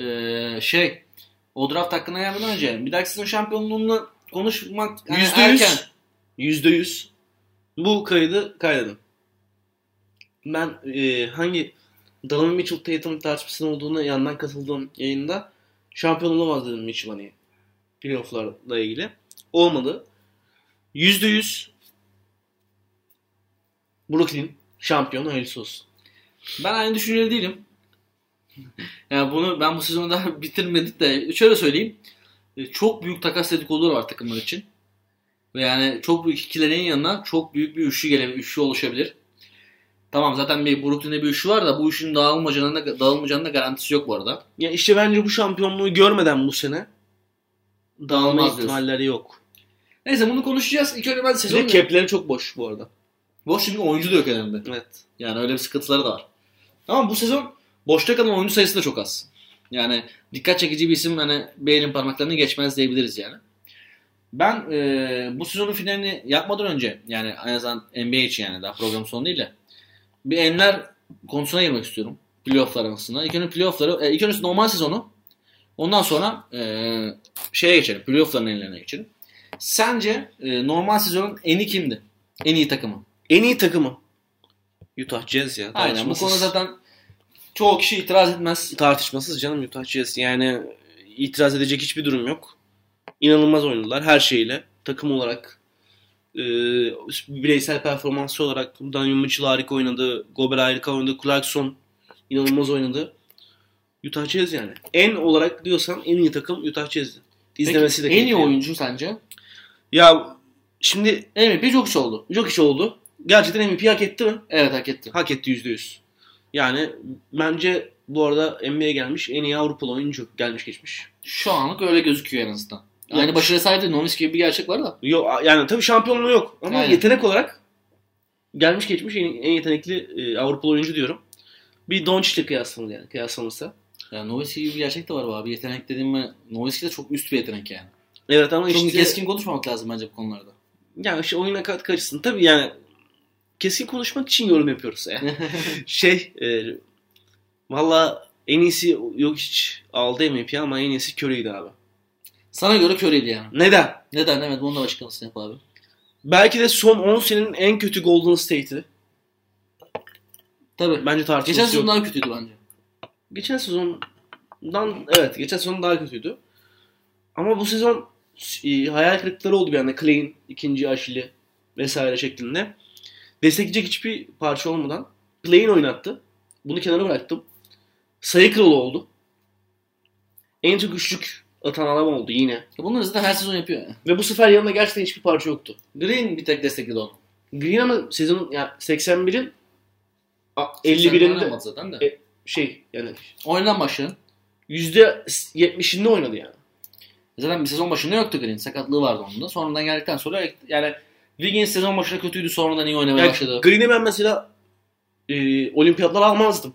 Speaker 1: Ee, şey o draft hakkına gelmeden önce bir dahaki sezon şampiyonluğunu konuşmak hani
Speaker 2: Yüzde yüz.
Speaker 1: erken.
Speaker 2: Yüzde yüz. Bu kaydı kaydedin. Ben e, hangi Donovan Mitchell Tatum tartışmasının olduğuna yandan katıldığım yayında şampiyon olamaz dedim Mitchell hani. Playoff'larla ilgili. Olmadı. Yüzde yüz Brooklyn şampiyon hayırlısı olsun.
Speaker 1: Ben aynı düşünceli değilim. Yani bunu ben bu sezonu daha bitirmedik de şöyle söyleyeyim. E, Çok büyük takas dedikoduları var takımlar için. Ve yani çok büyük ikilerin yanına çok büyük bir üçlü gelebilir, üçlü oluşabilir. Tamam zaten bir Brooklyn'de bir üşü var da bu üşünün dağılmayacağının da, dağılmayacağının da garantisi yok bu arada.
Speaker 2: Ya işte bence bu şampiyonluğu görmeden bu sene dağılma ihtimalleri yok.
Speaker 1: Neyse bunu konuşacağız. İlk önce ben sezon...
Speaker 2: Ve cap'leri çok boş bu arada.
Speaker 1: Boş çünkü oyuncu da yok elinde.
Speaker 2: Evet.
Speaker 1: Yani öyle bir sıkıntıları da var. Ama bu sezon boşta kalan oyuncu sayısı da çok az. Yani dikkat çekici bir isim hani bir elin parmaklarını geçmez diyebiliriz yani. Ben e, bu sezonun finalini yapmadan önce yani en azından NBA için yani daha program sonu değil de bir enler konusuna girmek istiyorum. Playoff'lar arasında. İlk önce playoff'ları, e, ilk önce normal sezonu ondan sonra e, şeye geçelim. Playoff'ların enlerine geçelim. Sence e, normal sezonun en iyi kimdi? En iyi takımı.
Speaker 2: En iyi takımı. Utah Jazz ya.
Speaker 1: Aynen bu konuda zaten çoğu kişi itiraz etmez.
Speaker 2: tartışmasız canım Utah Jazz. Yani itiraz edecek hiçbir durum yok. İnanılmaz oynadılar her şeyle. Takım olarak e, bireysel performansı olarak Daniel Mitchell harika oynadı. Gober harika oynadı. Clarkson inanılmaz oynadı. Utah Jazz yani. En olarak diyorsan en iyi takım Utah Jazz'di. İzlemesi
Speaker 1: Peki,
Speaker 2: de
Speaker 1: en iyi oyuncu sence?
Speaker 2: Ya şimdi
Speaker 1: MVP çok kişi oldu.
Speaker 2: çok iş oldu. Gerçekten MVP hak etti mi?
Speaker 1: Evet hak etti.
Speaker 2: Hak etti %100. Yani bence bu arada NBA'ye gelmiş en iyi Avrupalı oyuncu gelmiş geçmiş.
Speaker 1: Şu anlık öyle gözüküyor en azından.
Speaker 2: Yani-
Speaker 1: Yani başarıya sahip değil. Nomis gibi bir gerçek var da.
Speaker 2: Yok yani tabii şampiyonluğu yok ama
Speaker 1: Aynen.
Speaker 2: yetenek olarak gelmiş geçmiş en, en yetenekli e, Avrupalı oyuncu diyorum. Bir Doncic'le kıyaslanır yani kıyaslanırsa.
Speaker 1: Yani Novis gibi bir gerçek de var bu abi. Yetenek dediğim mi? Novis de çok üst bir yetenek yani.
Speaker 2: Evet ama
Speaker 1: Çok
Speaker 2: işte
Speaker 1: keskin konuşmamak lazım bence bu konularda.
Speaker 2: yani işte oyuna kat karışsın. Tabii yani keskin konuşmak için yorum yapıyoruz yani. şey e, valla en iyisi yok hiç aldı MVP ama en iyisi Curry'di abi.
Speaker 1: Sana göre köreydi yani.
Speaker 2: Neden?
Speaker 1: Neden? Evet bunu da açıklamasını yap abi.
Speaker 2: Belki de son 10 senenin en kötü Golden State'i.
Speaker 1: Tabii.
Speaker 2: Bence tartışması
Speaker 1: Geçen sezon daha kötüydü bence.
Speaker 2: Geçen sezondan evet geçen sezon daha kötüydü. Ama bu sezon e, hayal kırıklıkları oldu bir anda. Clay'in ikinci aşili vesaire şeklinde. Destekleyecek hiçbir parça olmadan Clay'in oynattı. Bunu kenara bıraktım. Sayı kralı oldu. En çok üçlük atan adam oldu yine.
Speaker 1: Bunları zaten her sezon yapıyor yani.
Speaker 2: Ve bu sefer yanında gerçekten hiçbir parça yoktu.
Speaker 1: Green bir tek destekledi onu.
Speaker 2: Green ama sezonun ya 81'in a-
Speaker 1: Sen
Speaker 2: 51'inde
Speaker 1: oynamadı zaten de.
Speaker 2: E- şey yani
Speaker 1: Oyundan başlayın.
Speaker 2: %70'inde oynadı yani.
Speaker 1: Zaten bir sezon başında yoktu Green. Sakatlığı vardı onun da. Sonradan geldikten sonra yani Wiggins sezon başında kötüydü. Sonradan iyi oynamaya
Speaker 2: Yani
Speaker 1: başladı.
Speaker 2: Green'e ben mesela e, olimpiyatlar almazdım.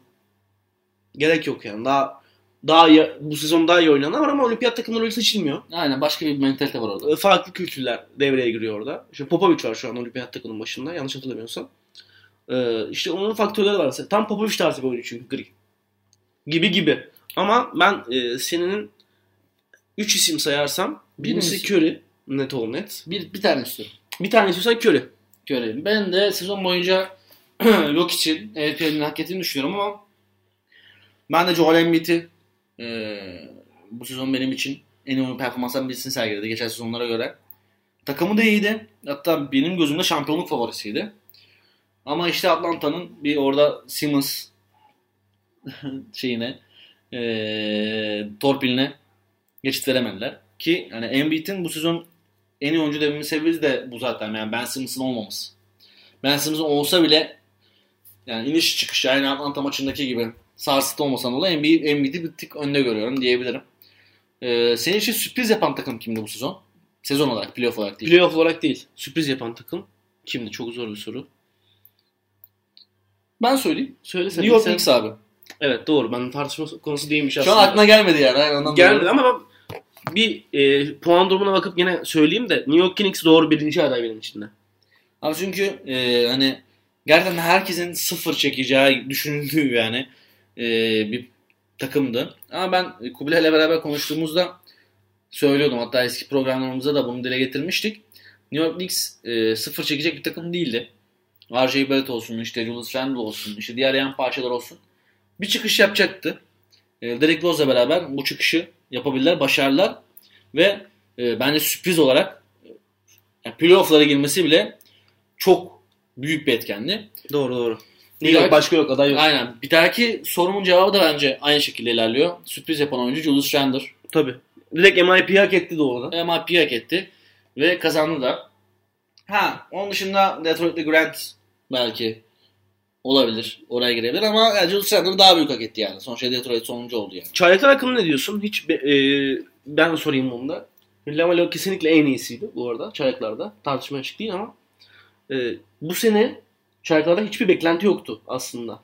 Speaker 2: Gerek yok yani. Daha daha iyi, bu sezon daha iyi oynayanlar var ama olimpiyat takımları öyle seçilmiyor.
Speaker 1: Aynen başka bir mentalite var orada.
Speaker 2: E, Farklı kültürler devreye giriyor orada. İşte Popovic var şu an olimpiyat takımının başında. Yanlış hatırlamıyorsam. E, işte onun faktörleri var. Tam Popovic tarzı bir oyuncu çünkü Green. Gibi gibi. Ama ben e, senenin 3 isim sayarsam Birincisi. Curry. Net ol net.
Speaker 1: Bir, bir tane istiyorum.
Speaker 2: Bir tane istiyorsan Curry.
Speaker 1: Görelim. Ben de sezon boyunca yok için MVP'nin hak ettiğini düşünüyorum ama ben de Joel Embiid'i e, bu sezon benim için en iyi oyun performanslarından birisini sergiledi geçen sezonlara göre. Takımı da iyiydi. Hatta benim gözümde şampiyonluk favorisiydi. Ama işte Atlanta'nın bir orada Simmons şeyine e, torpiline geçit veremediler. Ki yani Embiid'in bu sezon en iyi oyuncu dememin sebebi de bu zaten. Yani Ben Simmons'ın olmaması. Ben Simmons'ın olsa bile yani iniş çıkış yani Atlanta maçındaki gibi sarsıntı olmasan dolayı Embiid, Embiid'i bir tık önde görüyorum diyebilirim. Ee, senin için sürpriz yapan takım kimdi bu sezon? Sezon olarak, playoff olarak değil.
Speaker 2: Playoff olarak değil. Sürpriz yapan takım. Kimdi? Çok zor bir soru.
Speaker 1: Ben söyleyeyim.
Speaker 2: Söyle sen.
Speaker 1: New York Knicks abi.
Speaker 2: Evet doğru. Ben tartışma konusu değilmiş
Speaker 1: Şu
Speaker 2: aslında.
Speaker 1: an aklına gelmedi yani. Aynen ondan
Speaker 2: Gelmedi
Speaker 1: dolayı.
Speaker 2: ama ben bir e, puan durumuna bakıp yine söyleyeyim de New York Knicks doğru birinci aday benim için de.
Speaker 1: Abi çünkü e, hani gerçekten herkesin sıfır çekeceği düşünüldüğü yani e, bir takımdı. Ama ben Kubilay'la beraber konuştuğumuzda söylüyordum. Hatta eski programlarımızda da bunu dile getirmiştik. New York Knicks e, sıfır çekecek bir takım değildi. R.J. Barrett olsun, işte Julius Randle olsun, işte diğer yan parçalar olsun. Bir çıkış yapacaktı. E, Derek Rose'la beraber bu çıkışı yapabilirler, başarırlar. Ve e, bence sürpriz olarak e, yani playoff'lara girmesi bile çok büyük bir etkendi.
Speaker 2: Doğru doğru.
Speaker 1: Bir dahaki-
Speaker 2: başka yok aday yok.
Speaker 1: Aynen. Bir dahaki sorumun cevabı da bence aynı şekilde ilerliyor. Sürpriz yapan oyuncu Julius Randle.
Speaker 2: Tabii. Direkt MIP hak etti doğrudan.
Speaker 1: MIP hak etti. Ve kazandı da. Ha, onun dışında Detroit'li Grant belki Olabilir. Oraya girebilir ama yani Julius Randle daha büyük hak etti yani. Sonuçta Detroit sonuncu oldu yani.
Speaker 2: Çaylaklar hakkında ne diyorsun? Hiç be- e, ben sorayım bunu da. Lamelo kesinlikle en iyisiydi bu arada çaylaklarda. Tartışmaya açık değil ama e, bu sene çaylaklarda hiçbir beklenti yoktu aslında.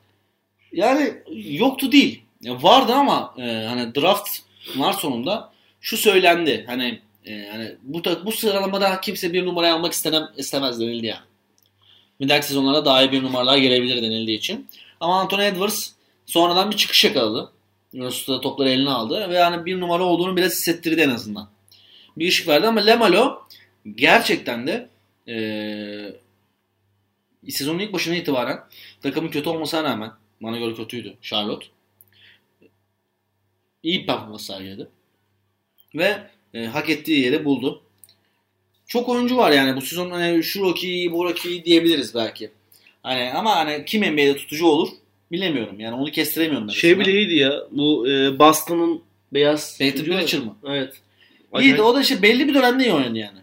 Speaker 1: Yani yoktu değil. Ya vardı ama e, hani draftlar sonunda şu söylendi. Hani e, hani bu bu sıralamada kimse bir numarayı almak istemem istemez denildi yani. Bir dahaki sezonlara daha iyi bir numaralar gelebilir denildiği için. Ama Anthony Edwards sonradan bir çıkış yakaladı. Minnesota topları eline aldı ve yani bir numara olduğunu biraz hissettirdi en azından. Bir ışık verdi ama Lamelo gerçekten de e, sezonun ilk başına itibaren takımın kötü olmasına rağmen bana göre kötüydü Charlotte. İyi performans sergiledi. Ve e, hak ettiği yeri buldu. Çok oyuncu var yani bu sezon hani şu Rocky, bu Rocky diyebiliriz belki. Hani ama hani kim NBA'de tutucu olur bilemiyorum. Yani onu kestiremiyorum.
Speaker 2: Şey bile iyiydi ya. Bu e, Boston'ın beyaz
Speaker 1: Peyton. Pritchard mı?
Speaker 2: Evet.
Speaker 1: İyi
Speaker 2: Acayip-
Speaker 1: de o da işte belli bir dönemde iyi oynadı yani.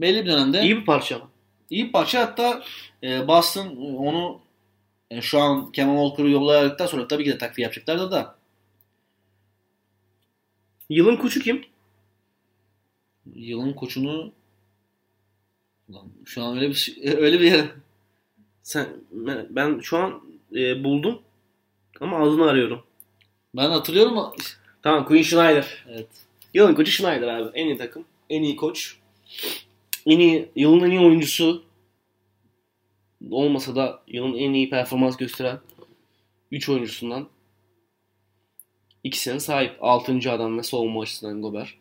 Speaker 1: Belli bir dönemde
Speaker 2: iyi bir parça
Speaker 1: iyi bir parça hatta e, Boston onu e, şu an Kemba Walker'ı yolladıktan sonra tabii ki de takviye yapacaklardı da
Speaker 2: Yılın koçu kim?
Speaker 1: Yılın koçunu Ulan şu an öyle bir şey- öyle bir yer.
Speaker 2: Sen ben, şu an e, buldum ama adını arıyorum.
Speaker 1: Ben hatırlıyorum ama
Speaker 2: Tamam Quinn Schneider.
Speaker 1: evet.
Speaker 2: Yılın koçu Schneider abi. En iyi takım. En iyi koç. En iyi, yılın en iyi oyuncusu. Olmasa da yılın en iyi performans gösteren 3 oyuncusundan ikisine sahip. 6. adam ve savunma açısından Gober.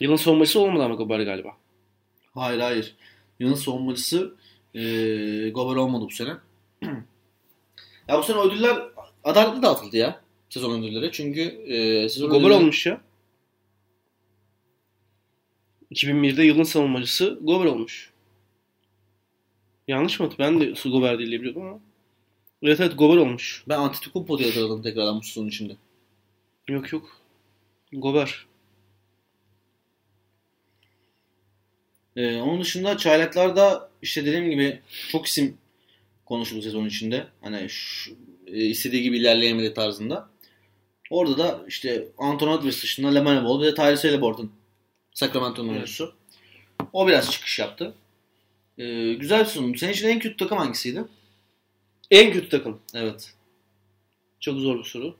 Speaker 2: Yılın savunmacısı olmadı ama Gober galiba.
Speaker 1: Hayır hayır. Yılın savunmacısı e, Gober olmadı bu sene. ya bu sene ödüller adaletli dağıtıldı ya. Sezon ödülleri. Çünkü e, sezon
Speaker 2: Gober
Speaker 1: ödülleri-
Speaker 2: olmuş ya. 2001'de yılın savunmacısı Gober olmuş. Yanlış mı? Ben de Gober diye biliyordum ama. Evet evet Gober olmuş.
Speaker 1: Ben Antetokounmpo diye hatırladım tekrardan bu sezon içinde.
Speaker 2: Yok yok. Gober.
Speaker 1: Ee, onun dışında çaylaklarda işte dediğim gibi çok isim konuşuldu sezon içinde. Hani şu, e, istediği gibi ilerleyemedi tarzında. Orada da işte Anthony Edwards dışında Lamelo Ball ve de Tyrese Halliburton Sacramento'nun
Speaker 2: Evet.
Speaker 1: oyuncusu. O biraz çıkış yaptı. Ee, güzel bir sezon. Senin için en kötü takım hangisiydi?
Speaker 2: En kötü takım.
Speaker 1: Evet.
Speaker 2: Çok zor bir soru.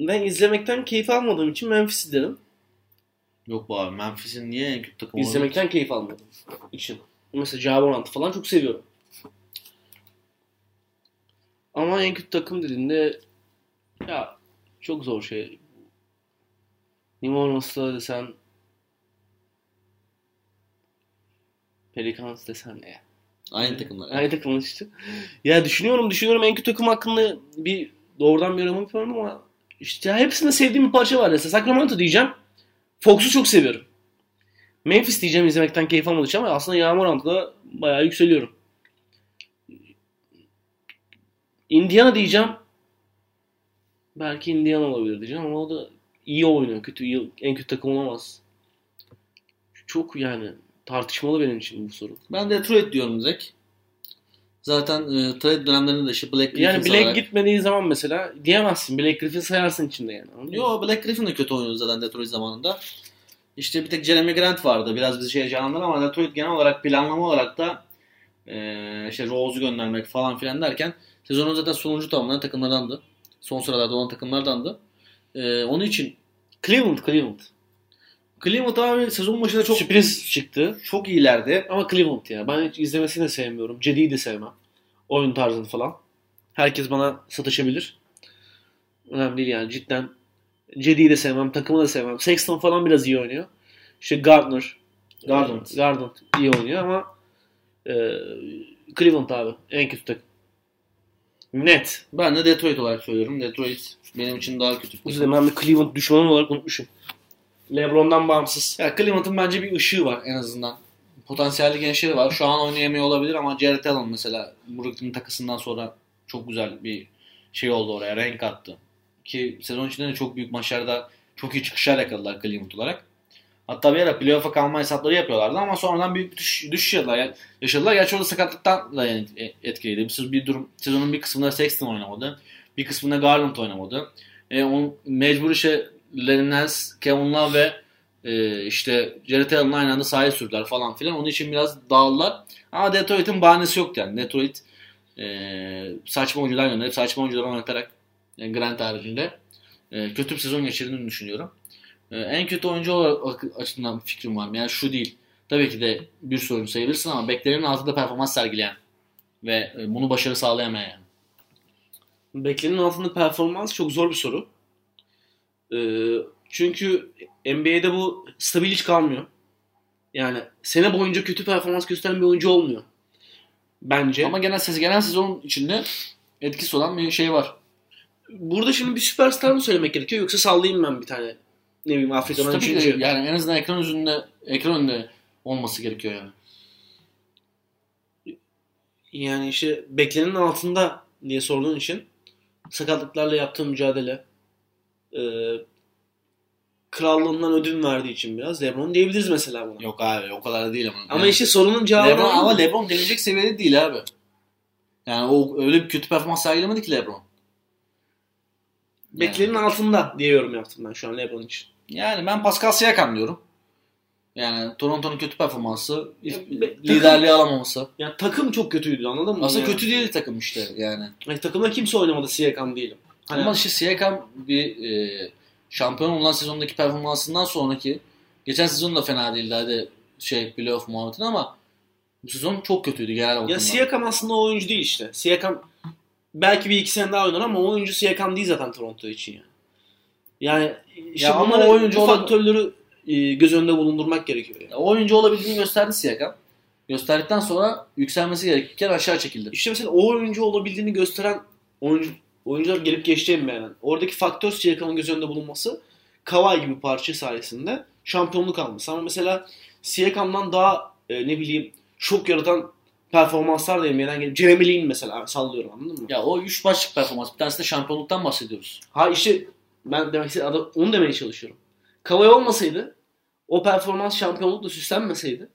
Speaker 2: Ben izlemekten keyif almadığım için Memphis derim.
Speaker 1: Yok bu abi. Memphis'in niye en kötü takım
Speaker 2: İzlemekten keyif almadığım için. Mesela Javorant'ı falan çok seviyorum. Ama en kötü takım dediğinde ya çok zor şey. New Orleans'ta desen Pelicans desen ne ya?
Speaker 1: Aynı takımlar.
Speaker 2: Aynı takımın işte. Ya düşünüyorum düşünüyorum en kötü takım hakkında bir doğrudan bir yorum yapıyorum ama işte hepsinde sevdiğim bir parça var. Mesela Sacramento diyeceğim. Fox'u çok seviyorum. Memphis diyeceğim izlemekten keyif almadığı ama aslında Yağmurant'la bayağı yükseliyorum. Indiana diyeceğim. Belki Indiana olabilir diyeceğim ama o da iyi oynuyor. Kötü, iyi- en kötü takım olamaz. Çok yani tartışmalı benim için bu soru.
Speaker 1: Ben Detroit diyorum Zek. Zaten e, trade dönemlerinde de işte Black Griffin
Speaker 2: Yani Black
Speaker 1: olarak-
Speaker 2: gitmediği zaman mesela diyemezsin. Black Griffin sayarsın içinde yani.
Speaker 1: Yo Black Griffin de kötü oynuyordu zaten Detroit zamanında. İşte bir tek Jeremy Grant vardı. Biraz bizi şey heyecanlandır ama Detroit genel olarak planlama olarak da e, işte Rose'u göndermek falan filan derken sezonun zaten sonuncu tamamlayan takımlardandı. Son sıralarda olan takımlardandı. E, onun için
Speaker 2: Cleveland, Cleveland.
Speaker 1: Cleveland abi sezon başında çok
Speaker 2: Sürpriz çıktı.
Speaker 1: çok iyilerdi.
Speaker 2: Ama Cleveland ya. Ben hiç izlemesini de sevmiyorum. Cedi'yi de sevmem. Oyun tarzını falan. Herkes bana sataşabilir. Önemli değil yani cidden. Cedi'yi de sevmem. Takımı da sevmem. Sexton falan biraz iyi oynuyor. İşte Gardner.
Speaker 1: Garland.
Speaker 2: Garland iyi oynuyor ama e, Cleveland abi. En kötü takım. Net.
Speaker 1: Ben de Detroit olarak söylüyorum. Detroit benim için daha kötü. takım.
Speaker 2: Üzülüm ben bir Cleveland düşmanı olarak unutmuşum. Lebron'dan bağımsız.
Speaker 1: Ya Cleveland'ın bence bir ışığı var en azından. Potansiyelli gençleri var. Şu an oynayamıyor olabilir ama Jared Allen mesela Brooklyn takısından sonra çok güzel bir şey oldu oraya. Renk attı. Ki sezon içinde de çok büyük maçlarda çok iyi çıkışlar yakaladılar Cleveland olarak. Hatta bir ara playoff'a kalma hesapları yapıyorlardı ama sonradan büyük bir düş, düşüş yaşadılar. Yaşadılar. Gerçi orada sakatlıktan da yani etkiliydi. Bir, bir durum, sezonun bir kısmında Sexton oynamadı. Bir kısmında Garland oynamadı. E, on, mecbur işe Nance, Kevin Love ve e, işte Jared Allen'ın aynı anda sürdüler falan filan. Onun için biraz dağıldılar. Ama Detroit'in bahanesi yoktu yani. Detroit e, saçma oyuncular gönderip saçma oyuncular oynatarak yani Grant haricinde e, kötü bir sezon geçirdiğini düşünüyorum. E, en kötü oyuncu olarak açısından fikrim var. Yani şu değil. Tabii ki de bir sorun sayabilirsin ama beklenenin altında performans sergileyen ve e, bunu başarı sağlayamayan yani.
Speaker 2: Beklenenin altında performans çok zor bir soru. Ee, çünkü NBA'de bu stabil hiç kalmıyor. Yani sene boyunca kötü performans gösteren bir oyuncu olmuyor. Bence.
Speaker 1: Ama genel, sezon, genel sezon içinde etkisi olan bir şey var.
Speaker 2: Burada şimdi bir süperstar mı söylemek gerekiyor yoksa sallayayım ben bir tane ne bileyim Afrika'dan
Speaker 1: üçüncü. Yani en azından ekran üzerinde ekran önünde olması gerekiyor yani.
Speaker 2: Yani işte beklenenin altında diye sorduğun için sakatlıklarla yaptığı mücadele e, krallığından ödün verdiği için biraz LeBron diyebiliriz mesela buna.
Speaker 1: Yok abi o kadar da değil ama.
Speaker 2: Ama yani, işte sorunun cevabı
Speaker 1: LeBron, ama LeBron denilecek seviyede değil abi. Yani o öyle bir kötü performans sergilemedi ki LeBron.
Speaker 2: Beklenenin yani. altında diye yorum yaptım ben şu an LeBron için.
Speaker 1: Yani ben Pascal Siakam diyorum. Yani Toronto'nun kötü performansı, ya, liderliği takım, alamaması.
Speaker 2: Ya takım çok kötüydü anladın mı?
Speaker 1: Aslında
Speaker 2: yani?
Speaker 1: kötü değil takım işte yani.
Speaker 2: yani takımda kimse oynamadı Siakam değilim.
Speaker 1: Hani... Ama işte Siakam bir e, şampiyon olan sezondaki performansından sonraki geçen sezon da fena değildi hadi şey playoff muhabbetin ama bu sezon çok kötüydü genel bakımdan.
Speaker 2: Ya Siakam aslında o oyuncu değil işte. Siakam belki bir iki sene daha oynar ama o oyuncu Siakam değil zaten Toronto için yani. Yani işte ya ama oyuncu bu faktörleri e, göz önünde bulundurmak gerekiyor. Yani.
Speaker 1: O oyuncu olabildiğini gösterdi Siakam. Gösterdikten sonra yükselmesi gerekirken aşağı çekildi.
Speaker 2: İşte mesela o oyuncu olabildiğini gösteren oyuncu, oyuncular gelip geçeceğim yani. Oradaki faktör Siakam'ın göz önünde bulunması Kawhi gibi parça sayesinde şampiyonluk alması. Ama mesela Siakam'dan daha e, ne bileyim çok yaratan performanslar da NBA'den gelip Jeremy Lin mesela sallıyorum anladın mı?
Speaker 1: Ya o üç başlık performans. Bir tanesi de şampiyonluktan bahsediyoruz.
Speaker 2: Ha işte ben demek istediğim onu demeye çalışıyorum. Kavay olmasaydı o performans şampiyonlukla süslenmeseydi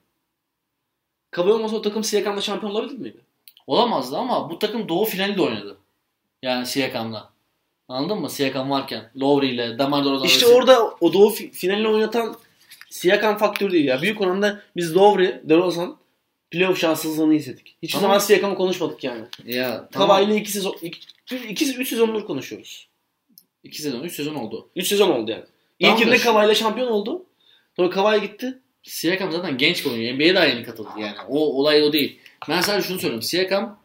Speaker 2: Kavay olmasa o takım Siakam'da şampiyon olabilir miydi?
Speaker 1: Olamazdı ama bu takım Doğu finali de oynadı. Yani Siakam'la. Anladın mı? Siakam varken. Lowry ile, Damar DeRozan.
Speaker 2: İşte orada o Doğu finalini oynatan Siakam faktörü değil ya. Büyük oranda biz Lowry, DeRozan playoff şanssızlığını hissettik. Hiç tamam. zaman Siakam'ı konuşmadık yani.
Speaker 1: Ya,
Speaker 2: tamam. Kavay'la iki sezon, iki, iki, üç sezondur konuşuyoruz.
Speaker 1: İki sezon, üç sezon oldu.
Speaker 2: Üç sezon oldu yani. İlkinde Kavay'la şampiyon oldu. Sonra Kavay gitti.
Speaker 1: Siakam zaten genç oyuncu. NBA'ye daha yeni katıldı yani. O olay o değil. Ben sadece şunu söylüyorum. Siakam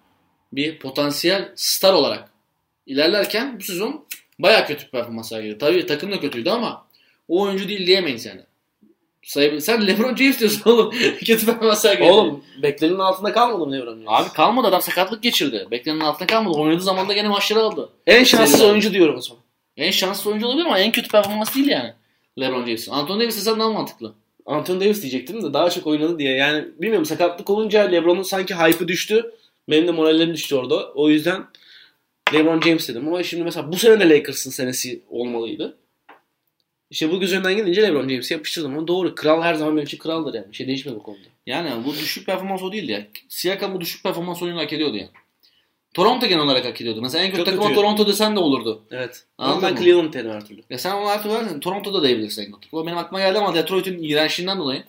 Speaker 1: bir potansiyel star olarak ilerlerken bu sezon baya kötü performans sergiledi. Tabii takım da kötüydü ama o oyuncu değil diyemeyiz yani. Sayabilir. Sen LeBron James diyorsun oğlum. kötü performans sergiledi.
Speaker 2: Oğlum beklenenin altında kalmadı mı LeBron James?
Speaker 1: Abi kalmadı adam sakatlık geçirdi. Beklenenin altında kalmadı. Oynadığı zaman da gene maçları aldı.
Speaker 2: En şanssız oyuncu diyorum o zaman.
Speaker 1: En şanslı oyuncu olabilir ama en kötü performans değil yani. LeBron James'in. Anthony Davis desem daha mantıklı.
Speaker 2: Anthony Davis diyecektim de daha çok oynadı diye. Yani bilmiyorum sakatlık olunca LeBron'un sanki hype'ı düştü. Benim de morallerim düştü orada. O yüzden LeBron James dedim. Ama şimdi mesela bu sene de Lakers'ın senesi olmalıydı. İşte bu göz önünden gelince LeBron James'i yapıştırdım ama doğru. Kral her zaman benim için kraldır yani. Bir şey değişmedi bu konuda.
Speaker 1: Yani bu düşük performans o değildi ya. Siakam bu düşük performans oyunu hak ediyordu yani. Toronto genel olarak hak ediyordu. Mesela en kötü takıma kötü. Toronto desen de olurdu.
Speaker 2: Evet. Anladın ama ben Cleveland derim her türlü.
Speaker 1: Ya sen onu her türlü Toronto'da da diyebilirsin en kötü. O benim aklıma geldi ama Detroit'in iğrençliğinden dolayı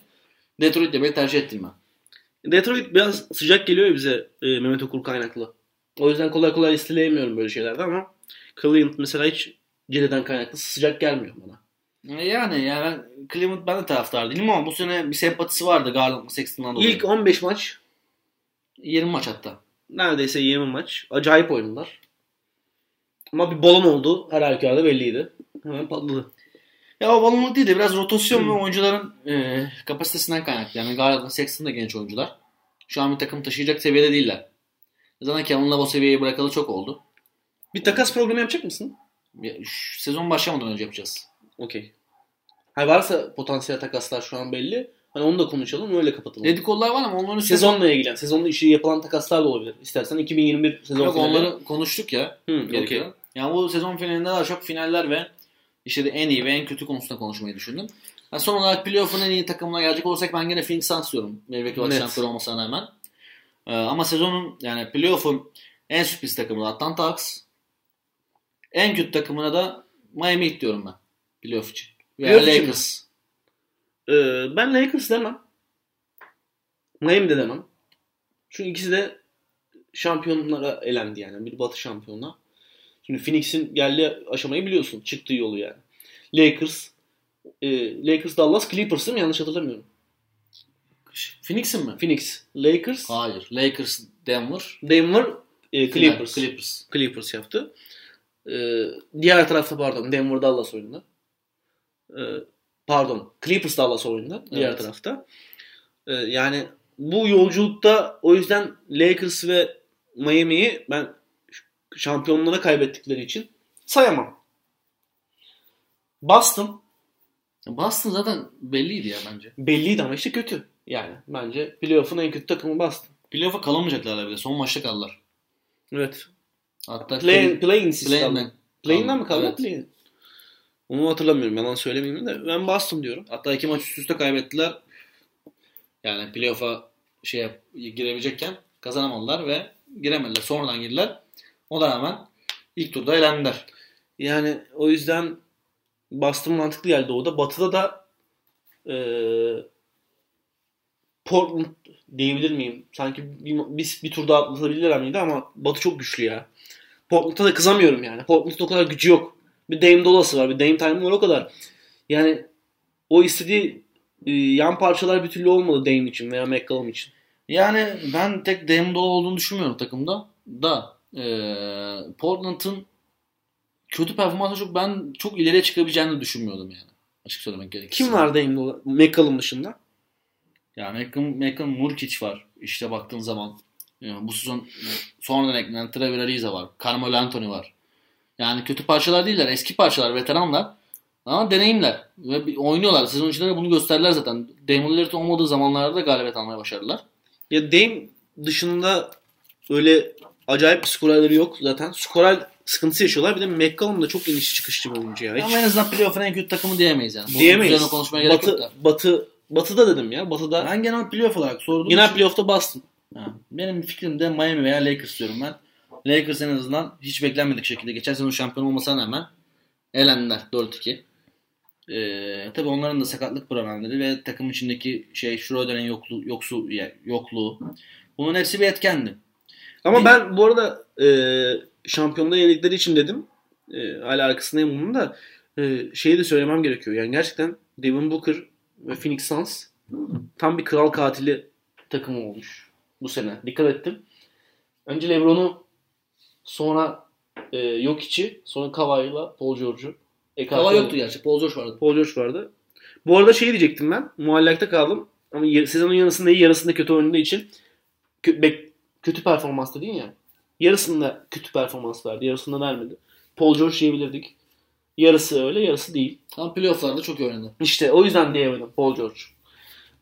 Speaker 1: Detroit demeyi tercih ettim ben.
Speaker 2: Detroit biraz sıcak geliyor bize e, Mehmet Okur kaynaklı. O yüzden kolay kolay istileyemiyorum böyle şeylerde ama Cleveland mesela hiç Cede'den kaynaklı sıcak gelmiyor bana.
Speaker 1: Yani yani ben Cleveland ben de taraftar değilim ama bu sene bir sempatisi vardı Garland Sexton'dan dolayı.
Speaker 2: İlk 15 maç
Speaker 1: 20 maç hatta
Speaker 2: neredeyse 20 maç. Acayip oynadılar. Ama bir balon oldu. Her halükarda belliydi. Hemen patladı.
Speaker 1: Ya o balonluk değil de biraz rotasyon hmm. ve oyuncuların e, kapasitesinden kaynaklı. Yani Garland Sexton da genç oyuncular. Şu an bir takım taşıyacak seviyede değiller. Zaten Love o seviyeyi bırakalı çok oldu.
Speaker 2: Bir takas programı yapacak mısın?
Speaker 1: Ya, sezon başlamadan önce yapacağız.
Speaker 2: Okey. Hayır varsa potansiyel takaslar şu an belli. Hani onu da konuşalım öyle kapatalım.
Speaker 1: Dedikodular var ama onların
Speaker 2: sezonla ilgilen. Sezonla işi yapılan takaslar da olabilir. İstersen 2021 sezon
Speaker 1: Yok finali. onları konuştuk ya.
Speaker 2: Hı, okay.
Speaker 1: Yani bu sezon finalinde daha çok finaller ve İşte de en iyi ve en kötü konusunda konuşmayı düşündüm. Yani son olarak playoff'un en iyi takımına gelecek olsak ben gene Phoenix Suns diyorum. Milwaukee Bucks olmasına rağmen. Ee, ama sezonun yani playoff'un en sürpriz takımı Atlanta Hawks. En kötü takımına da Miami Heat diyorum ben. Playoff için. Veya
Speaker 2: Playoff?
Speaker 1: Lakers.
Speaker 2: Ee, ben Lakers demem. Miami de demem. Çünkü ikisi de şampiyonlara elendi yani. Bir batı şampiyonuna. Şimdi Phoenix'in geldiği aşamayı biliyorsun. Çıktığı yolu yani. Lakers e, Lakers Dallas Clippers değil mi? Yanlış hatırlamıyorum.
Speaker 1: Phoenix'in mi?
Speaker 2: Phoenix Lakers
Speaker 1: Hayır. Lakers, Denver,
Speaker 2: Denver e, Clippers.
Speaker 1: Clippers.
Speaker 2: Clippers yaptı. Ee, diğer tarafta pardon Denver Dallas oyunda. Ee, pardon Clippers Dallas oyunda diğer
Speaker 1: Evet.
Speaker 2: tarafta. Ee, yani bu yolculukta o yüzden Lakers ve Miami'yi ben şampiyonluğuna kaybettikleri için sayamam. Boston
Speaker 1: Boston zaten belliydi ya bence.
Speaker 2: belliydi ama işte kötü. Yani bence playoff'un en kötü takımı Boston.
Speaker 1: Playoff'a kalamayacaklar bile. Son maçta kaldılar.
Speaker 2: Evet.
Speaker 1: Hatta
Speaker 2: Play.
Speaker 1: Play'in'den.
Speaker 2: Playing'den mi kaldı?
Speaker 1: Evet.
Speaker 2: Playing. Onu hatırlamıyorum. Yalan söylemeyeyim de. Ben Boston diyorum.
Speaker 1: Hatta iki maç üst üste kaybettiler. Yani playoff'a şey girebilecekken kazanamadılar ve giremediler. Sonradan girdiler. Ona rağmen ilk turda elendiler.
Speaker 2: Yani o yüzden Boston mantıklı geldi o da. Batı'da da eee Portland diyebilir miyim? Sanki bir, bir, bir tur daha atlatabilirler miydi ama Batı çok güçlü ya. Portland'a da kızamıyorum yani. Portland'da o kadar gücü yok. Bir Dame Dolası var. Bir Dame Time var o kadar. Yani o istediği e, yan parçalar bir türlü olmadı Dame için veya McCollum için.
Speaker 1: Yani ben tek Dame Doll olduğunu düşünmüyorum takımda. Da eee Portland'ın kötü performansı çok ben çok ileriye çıkabileceğini düşünmüyordum yani. Açık söylemek gerekirse.
Speaker 2: Kim var Dame Dola? McCollum dışında?
Speaker 1: Yani Malcolm, Malcolm Murkic var. İşte baktığın zaman. Yani bu sezon sonradan eklenen Trevor Ariza var. Carmelo Anthony var. Yani kötü parçalar değiller. Eski parçalar, veteranlar. Ama deneyimler. Ve oynuyorlar. Sezon içinde de bunu gösterdiler zaten. Damon Lillard olmadığı zamanlarda da galibiyet almaya başardılar.
Speaker 2: Ya Dame dışında öyle acayip bir skorerleri yok zaten. Skorer sıkıntısı yaşıyorlar. Bir de McCollum da çok iniş çıkışlı bir oyuncu ya. Hiç
Speaker 1: Ama en azından playoff'un en kötü takımı diyemeyiz yani. Bu
Speaker 2: diyemeyiz.
Speaker 1: konuşmaya gerek
Speaker 2: Batı,
Speaker 1: yok da.
Speaker 2: Batı, Batı'da dedim ya. Batı'da
Speaker 1: Ben genel playoff olarak sordum.
Speaker 2: genel playoff'ta Boston.
Speaker 1: Ha, Benim fikrim de Miami veya Lakers diyorum ben. Lakers en azından hiç beklenmedik şekilde geçen sezon şampiyon olmasına rağmen elendiler 4-2. Ee, tabii onların da sakatlık problemleri ve takım içindeki şey Schroeder'in yokluğu, yoksu, yokluğu. Bunun hepsi bir etkendi.
Speaker 2: Ama
Speaker 1: Bir-
Speaker 2: ben bu arada e, şampiyonluğa yedikleri için dedim. E, hala arkasındayım bunun da. E, şeyi de söylemem gerekiyor. Yani gerçekten Devin Booker ve Phoenix Suns tam bir kral katili takımı olmuş bu sene. Dikkat ettim. Önce LeBron'u sonra e, Jokic'i sonra Kawhi'la Paul George'u.
Speaker 1: Hava
Speaker 2: aldı.
Speaker 1: yoktu gerçi. Paul George vardı.
Speaker 2: Paul George vardı. Bu arada şey diyecektim ben. Muallakta kaldım. Ama sezonun yarısında iyi yarısında kötü oynadığı için kötü performans dedin ya. Yarısında kötü performans verdi. Yarısında vermedi. Paul George diyebilirdik. Yarısı öyle yarısı değil.
Speaker 1: Ama playoff'larda çok oynadı.
Speaker 2: İşte o yüzden diyemedim Paul George.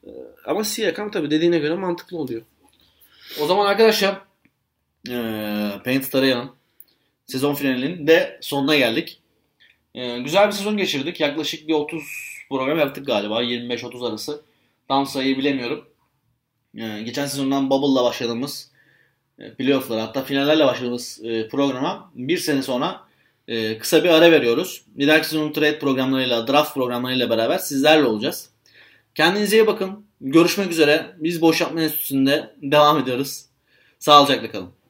Speaker 2: Ee, Ama Siakam tabii dediğine göre mantıklı oluyor.
Speaker 1: O zaman arkadaşlar eee Painted Arena'nın sezon finalinin de sonuna geldik. Eee, güzel bir sezon geçirdik. Yaklaşık bir 30 program yaptık galiba. 25-30 arası. Tam sayıyı bilemiyorum. Eee, geçen sezondan Bubble'la başladığımız e, playoff'lara hatta finallerle başladığımız e, programa bir sene sonra e, kısa bir ara veriyoruz. Bir dahaki sezonun trade programlarıyla, draft programlarıyla beraber sizlerle olacağız. Kendinize iyi bakın. Görüşmek üzere. Biz Boş Yapma Enstitüsü'nde devam ediyoruz. Sağlıcakla kalın.